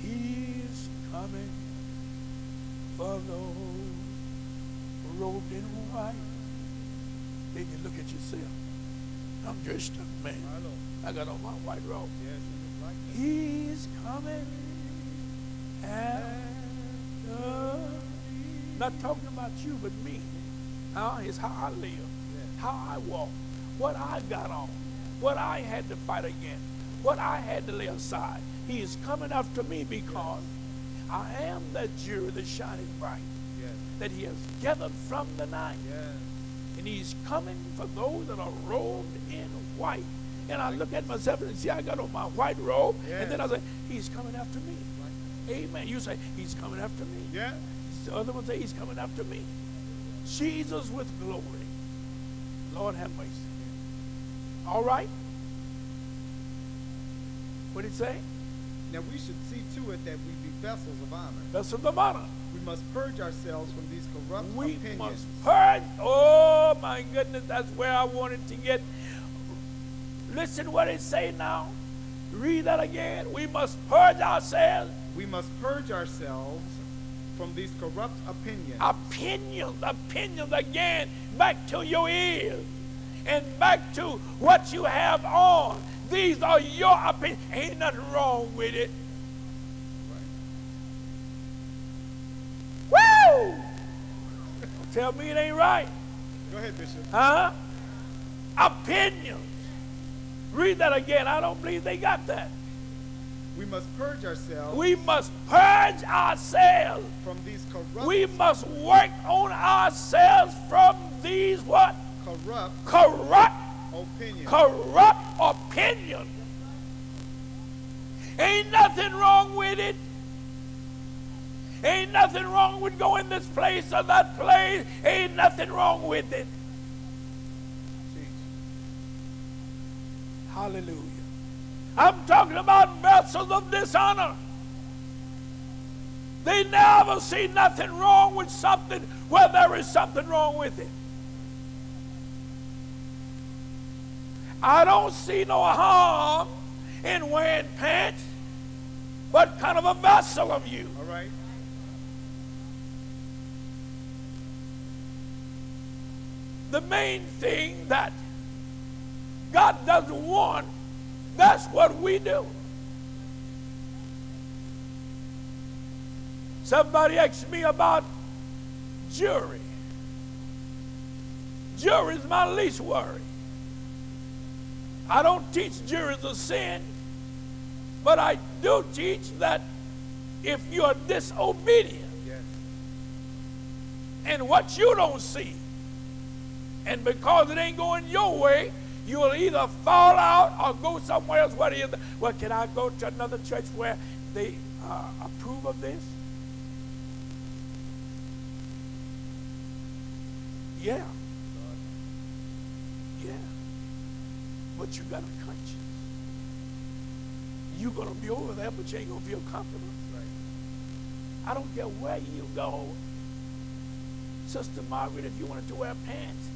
He is coming for those robed in white. Then you look at yourself. I'm dressed up, man. I got on my white robe. Yes, you like that. He's coming after not talking about you, but me. Huh? It's how I live, how I walk, what I got on, what I had to fight against, what I had to lay aside. He is coming after me because I am that jewel that shining bright Yes. that he has gathered from the night. Yes. And he's coming for those that are robed in white. And I look at myself and see, I got on my white robe. And then I say, he's coming after me. Amen. You say, he's coming after me. Yeah. The other one say, he's coming after me. Jesus with glory. Lord have mercy. All right? What did he say? Now we should see to it that we be vessels of honor. Vessels of honor. We must purge ourselves from these corrupt We opinions. must purge. Oh my goodness, that's where I wanted to get. Listen what it say now. Read that again. We must purge ourselves. We must purge ourselves from these corrupt opinions. Opinions, opinions again, back to your ears and back to what you have on. These are your opinions. Ain't nothing wrong with it. Woo! Tell me it ain't right. Go ahead, Bishop. Huh? Opinions. Read that again. I don't believe they got that. We must purge ourselves We must purge ourselves. from these corrupt, We must work on ourselves from these what? Corrupt Corrupt, opinions. corrupt opinions. Ain't nothing wrong with it. Ain't nothing wrong with going this place or that place. Ain't nothing wrong with it. Hallelujah. I'm talking about vessels of dishonor. They never see nothing wrong with something where there is something wrong with it. I don't see no harm in wearing pants. What kind of a vessel of you? All right. The main thing that God doesn't want, that's what we do. Somebody asked me about jury. Jury is my least worry. I don't teach jury is sin, but I do teach that if you're disobedient Yes. and what you don't see, and because it ain't going your way, you will either fall out or go somewhere else. What is? Well, can I go to another church where they uh, approve of this? Yeah. But you got a conscience. You're gonna be over there, but you ain't gonna feel comfortable. Right. I don't care where you go. Sister Margaret, if you wanted to wear pants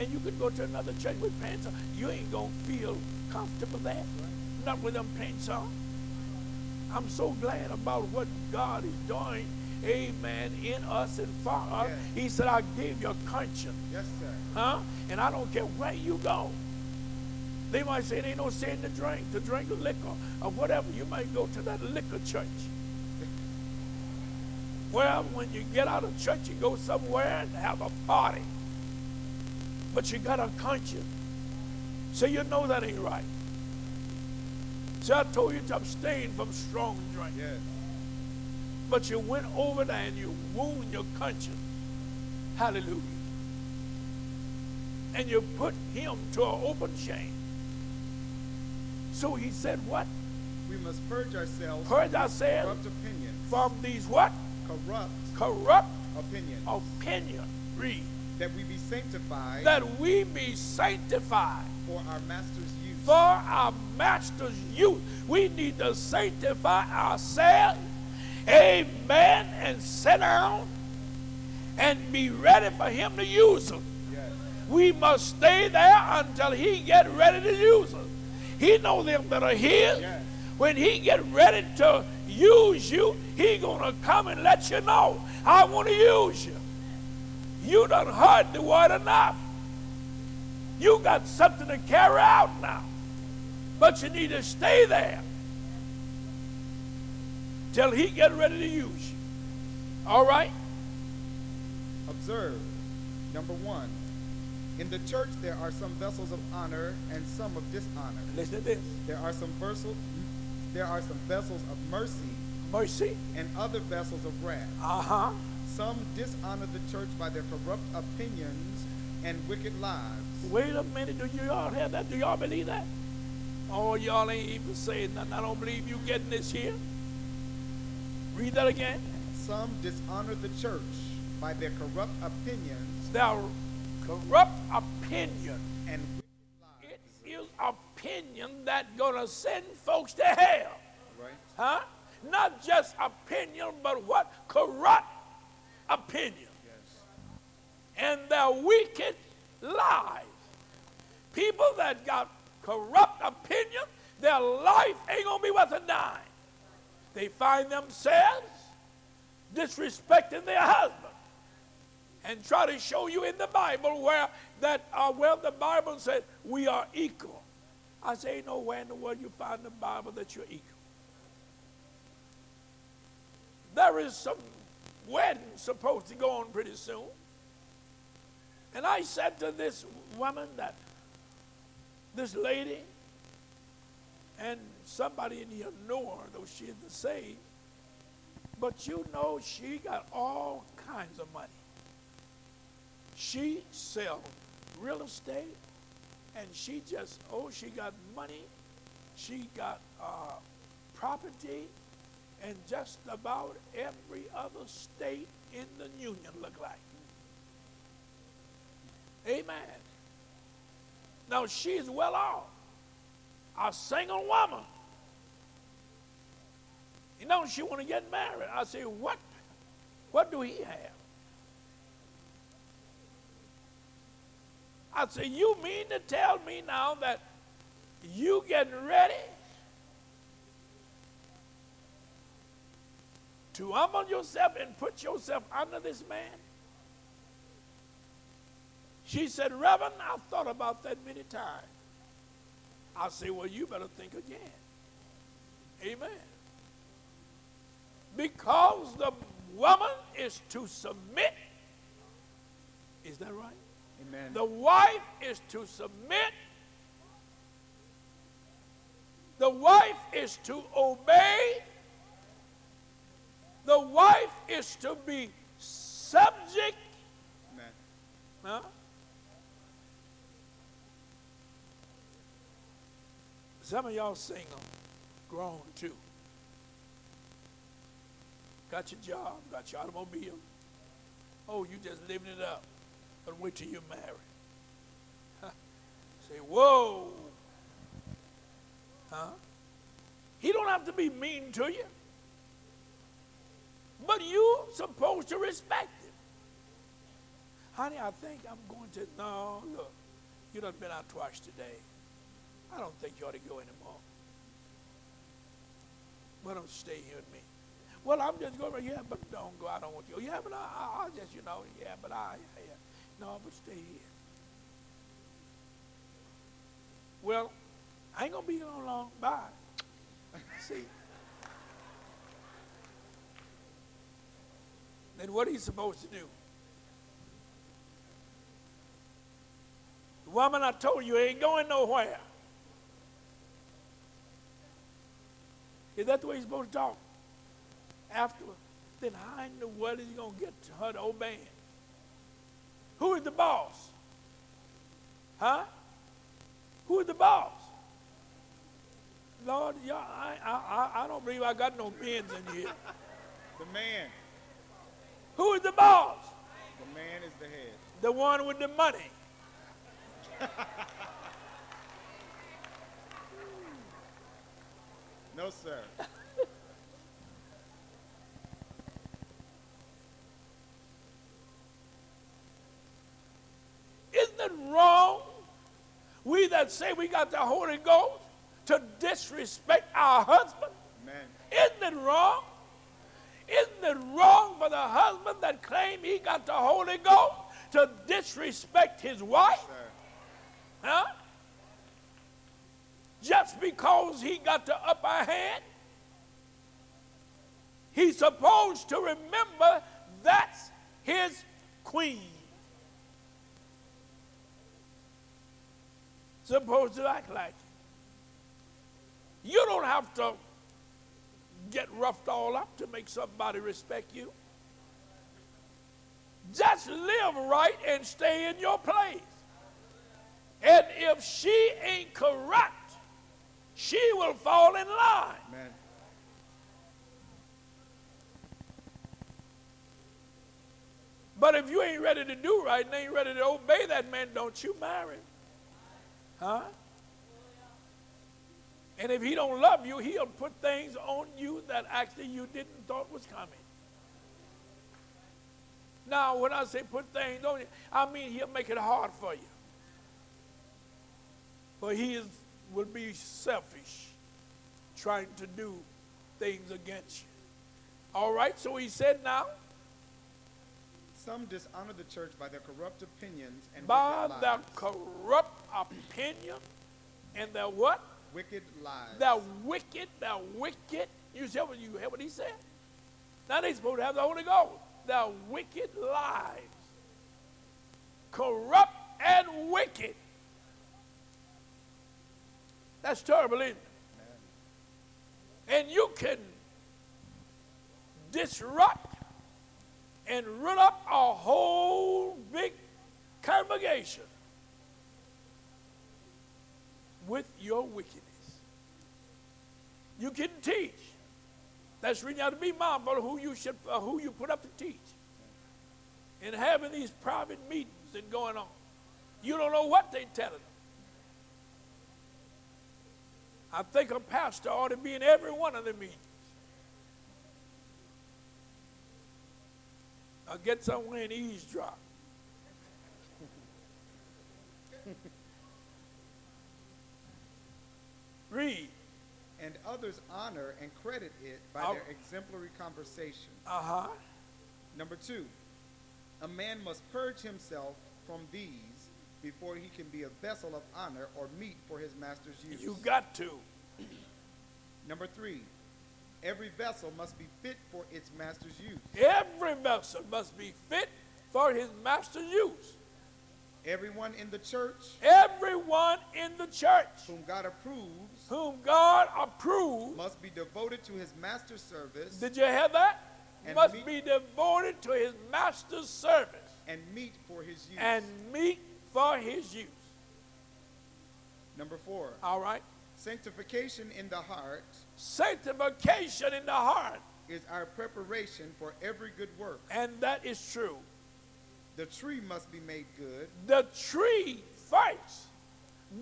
and you could go to another church with pants on, you ain't going to feel comfortable there. Not with them pants on. I'm so glad about what God is doing, amen, in us and for us. Yes. He said, I gave you a conscience, Yes, sir. huh? And I don't care where you go. They might say it ain't no sin to drink, to drink liquor or whatever. You might go to that liquor church. Well, when you get out of church, you go somewhere and have a party. But you got a conscience. So you know that ain't right. So I told you to abstain from strong drink. But you went over there and you wound your conscience. Hallelujah. And you put him to an open shame. So he said, What? We must purge ourselves Purge from ourselves corrupt opinions. From these what? Corrupt Corrupt opinions. opinion. Read. That we be sanctified That we be sanctified for our master's use. for our master's use. We need to sanctify ourselves. Amen. And sit down and be ready for him to use them. Yes. We must stay there until he get ready to use us. He know them that are his. Yes. When he get ready to use you, he gonna come and let you know, I want to use you. You done heard the word enough. You got something to carry out now. But you need to stay there. till he get ready to use you. All right? Observe. Number one. In the church, there are some vessels of honor and some of dishonor. Listen to this. There are some vessels, there are some vessels of mercy Mercy. and other vessels of wrath. Uh-huh. Some dishonor the church by their corrupt opinions and wicked lives. Wait a minute. Do you all have that? Do y'all believe that? Oh, y'all ain't even saying nothing. I don't believe you getting this here. Read that again. Some dishonor the church by their corrupt opinions Their corrupt opinion. and It is opinion that gonna send folks to hell. Right? Huh? Not just opinion, but what? Corrupt opinion. Yes. And their wicked lives. People that got corrupt opinion, their life ain't gonna be worth a dime. They find themselves disrespecting their husband. And try to show you in the Bible where that uh, well the Bible said we are equal. I say nowhere in the world you find the Bible that you're equal. There is some wedding supposed to go on pretty soon. And I said to this woman that this lady and somebody in here know her, though she isn't but you know she got all kinds of money. She sells real estate, and she just, oh, she got money. She got uh, property in just about every other state in the union, look like. Amen. Now she's well off. A single woman. You know, she want to get married. I say, what? What do he have? I say, you mean to tell me now that you getting ready to humble yourself and put yourself under this man? She said, Reverend, I've thought about that many times. I say, well, you better think again. Amen. Because the woman is to submit. Is that right? Amen. The wife is to submit. The wife is to obey. The wife is to be subject. Amen. Huh? Some of y'all single, grown too. Got your job, got your automobile. Oh, you just living it up. But wait till you're married. Huh? Say, whoa. Huh? He don't have to be mean to you. But you supposed to respect him. Honey, I think I'm going to no, look, you done been out twice today. I don't think you ought to go anymore. Why don't you stay here with me? Well, I'm just going, yeah, but don't go. I don't want you. Yeah, but I, I, I'll just, you know, yeah, but I, yeah, yeah. No, but stay here. Well, I ain't to be here no long. Bye. See? Then what are you supposed to do? The woman I told you ain't going nowhere. Is that the way he's supposed to talk? Afterward, then how in the world is he going to get to her to obey him? Who is the boss? Huh? Who is the boss? Lord, y'all, I, I, I- I don't believe I got no pins in here. The man. Who is the boss? The man is the head. The one with the money. No, sir. Isn't it wrong, we that say we got the Holy Ghost, to disrespect our husband? Amen. Isn't it wrong? Isn't it wrong for the husband that claim he got the Holy Ghost to disrespect his wife? Sir. Huh? Just because he got the upper hand? He's supposed to remember that's his queen. Supposed to act like. You don't have to get roughed all up to make somebody respect you. Just live right and stay in your place. And if she ain't corrupt, she will fall in line. Amen. But if you ain't ready to do right and ain't ready to obey that man, don't you marry. Huh? And if he don't love you, he'll put things on you that actually you didn't thought was coming. Now, when I say put things on you, I mean he'll make it hard for you. But he is, will be selfish, trying to do things against you. All right, so he said now, Some dishonor the church by their corrupt opinions and by wicked their lies. corrupt opinion and their what? wicked lies. They're wicked, they're wicked. You see what you hear what he said? Now they supposed to have the Holy Ghost. They're wicked lives. Corrupt and wicked. That's terrible, isn't it? And you can disrupt and run up a whole big congregation with your wickedness. You can teach. That's you have to be mindful of who you should, uh, who you put up to teach. And having these private meetings and going on, you don't know what they're telling them. I think a pastor ought to be in every one of the meetings. Or get somewhere and eavesdrop. Read. and others honor and credit it by their exemplary conversation. Uh huh. Number two, a man must purge himself from these before he can be a vessel of honor or meat for his master's use. You got to. Number three, every vessel must be fit for its master's use. Every vessel must be fit for his master's use. Everyone in the church Everyone in the church whom God approves whom God approves, must be devoted to his master's service did you hear that? Must meet- be devoted to his master's service and meet for his use. and meet for his use. Number four, All right? Sanctification in the heart Sanctification in the heart, is our preparation for every good work. and that is true. The tree must be made good, The tree first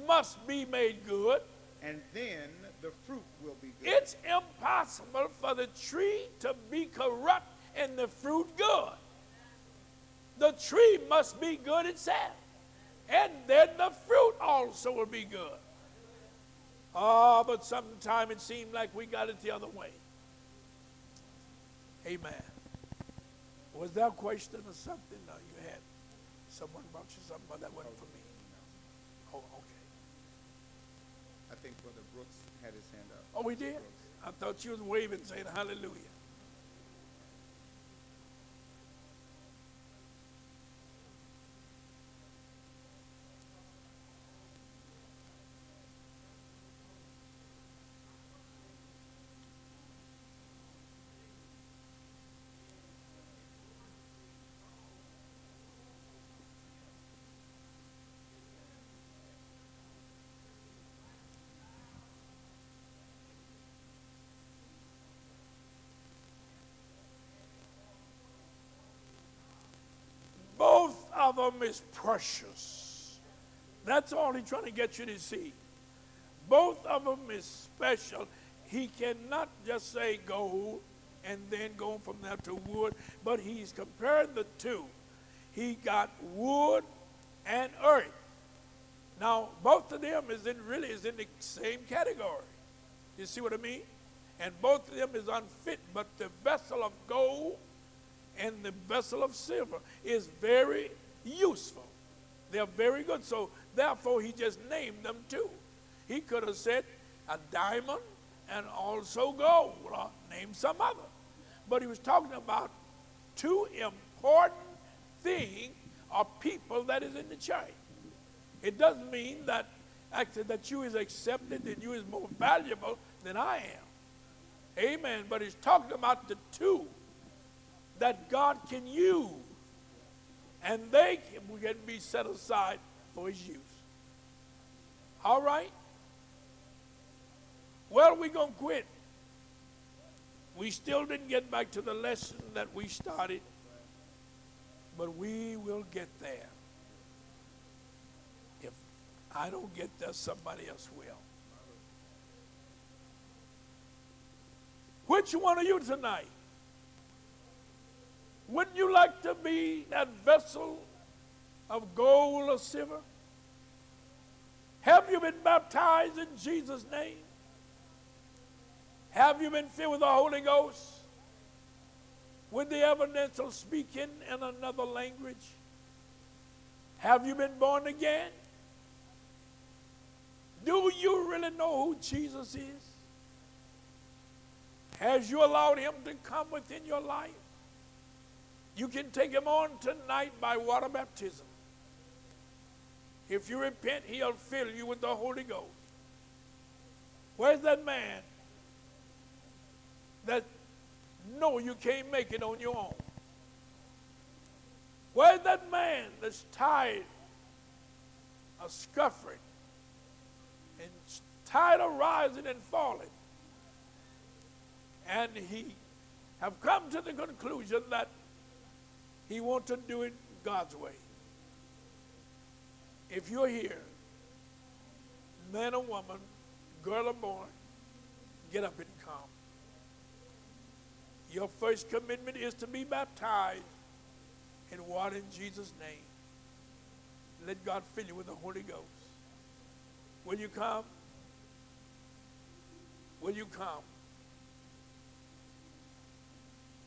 must be made good. and then the fruit will be good. It's impossible for the tree to be corrupt and the fruit good. The tree must be good itself. And then the fruit also will be good. Oh, but sometimes it seemed like we got it the other way. Amen. Was there a question or something? No, you had. Someone brought you something, but that wasn't for me. Oh, okay. I think Brother Brooks had his hand up. Oh, we did? I thought you was waving, saying hallelujah. Both of them is precious. That's all he's trying to get you to see. Both of them is special. He cannot just say gold and then go from there to wood, but he's compared the two. He got wood and earth. Now, both of them is in really is in the same category. You see what I mean? And both of them is unfit, but the vessel of gold and the vessel of silver is very useful. They're very good. So therefore, he just named them two. He could have said a diamond and also gold, or name some other. but he was talking about two important things or people that is in the church. It doesn't mean that actually that you is accepted, that you is more valuable than I am. Amen. But he's talking about the two that God can use, and they can, be set aside for his use. All right? Well, we're going to quit. We still didn't get back to the lesson that we started, but we will get there. If I don't get there, somebody else will. Which one are you tonight? Wouldn't you like to be that vessel of gold or silver? Have you been baptized in Jesus' name? Have you been filled with the Holy Ghost? With the evidence of speaking in another language? Have you been born again? Do you really know who Jesus is? Has you allowed him to come within your life? You can take him on tonight by water baptism. If you repent, he'll fill you with the Holy Ghost. Where's that man that know you can't make it on your own? Where's that man that's tired of scuffering and tired of rising and falling? And he have come to the conclusion that he wants to do it God's way. If you're here, man or woman, girl or boy, get up and come. Your first commitment is to be baptized in water in Jesus' name. Let God fill you with the Holy Ghost. Will you come? Will you come?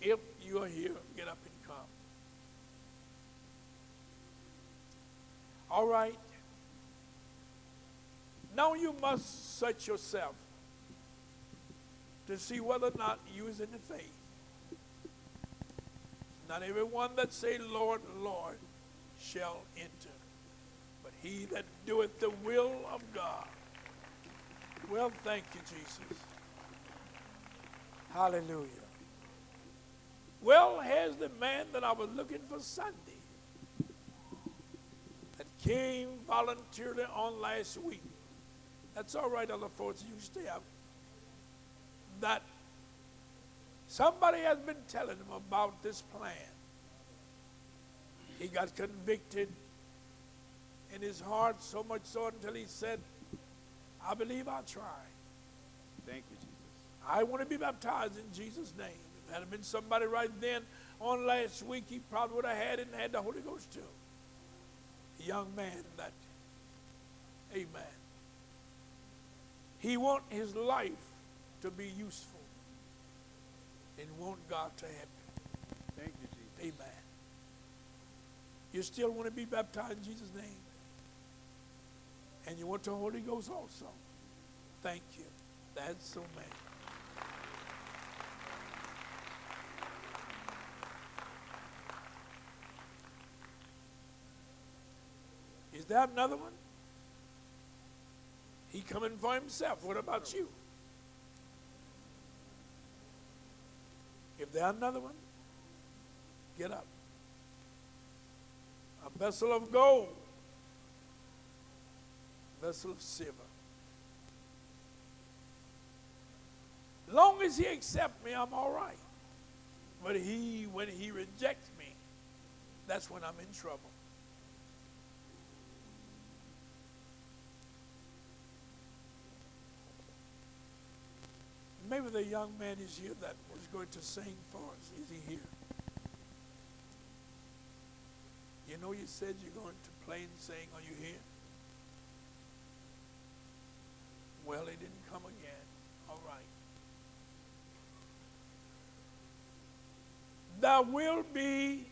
If you are here, get up and come. All right. Now you must search yourself to see whether or not you is in the faith. Not everyone that say, Lord, Lord, shall enter, but he that doeth the will of God. Well, thank you, Jesus. Hallelujah. Well, here's the man that I was looking for Sunday came voluntarily on last week. That's all right, other folks, you stay up. That somebody has been telling him about this plan. He got convicted in his heart so much so until he said, I believe I'll try. Thank you, Jesus. I want to be baptized in Jesus' name. If had been somebody right then on last week, he probably would have had it and had the Holy Ghost too. Young man that, amen. He want his life to be useful and want God to help him. Thank you, Jesus. Amen. You still want to be baptized in Jesus' name? And you want the Holy Ghost also? Thank you. That's so many. Is there another one? He coming for himself. What about you? If there another one, get up. A vessel of gold, vessel of silver. Long as he accepts me, I'm all right. But he, when he rejects me, that's when I'm in trouble. Maybe the young man is here that was going to sing for us. Is he here? You know, you said you're going to play and sing. Are you here? Well, he didn't come again. All right. There will be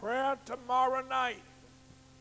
prayer tomorrow night.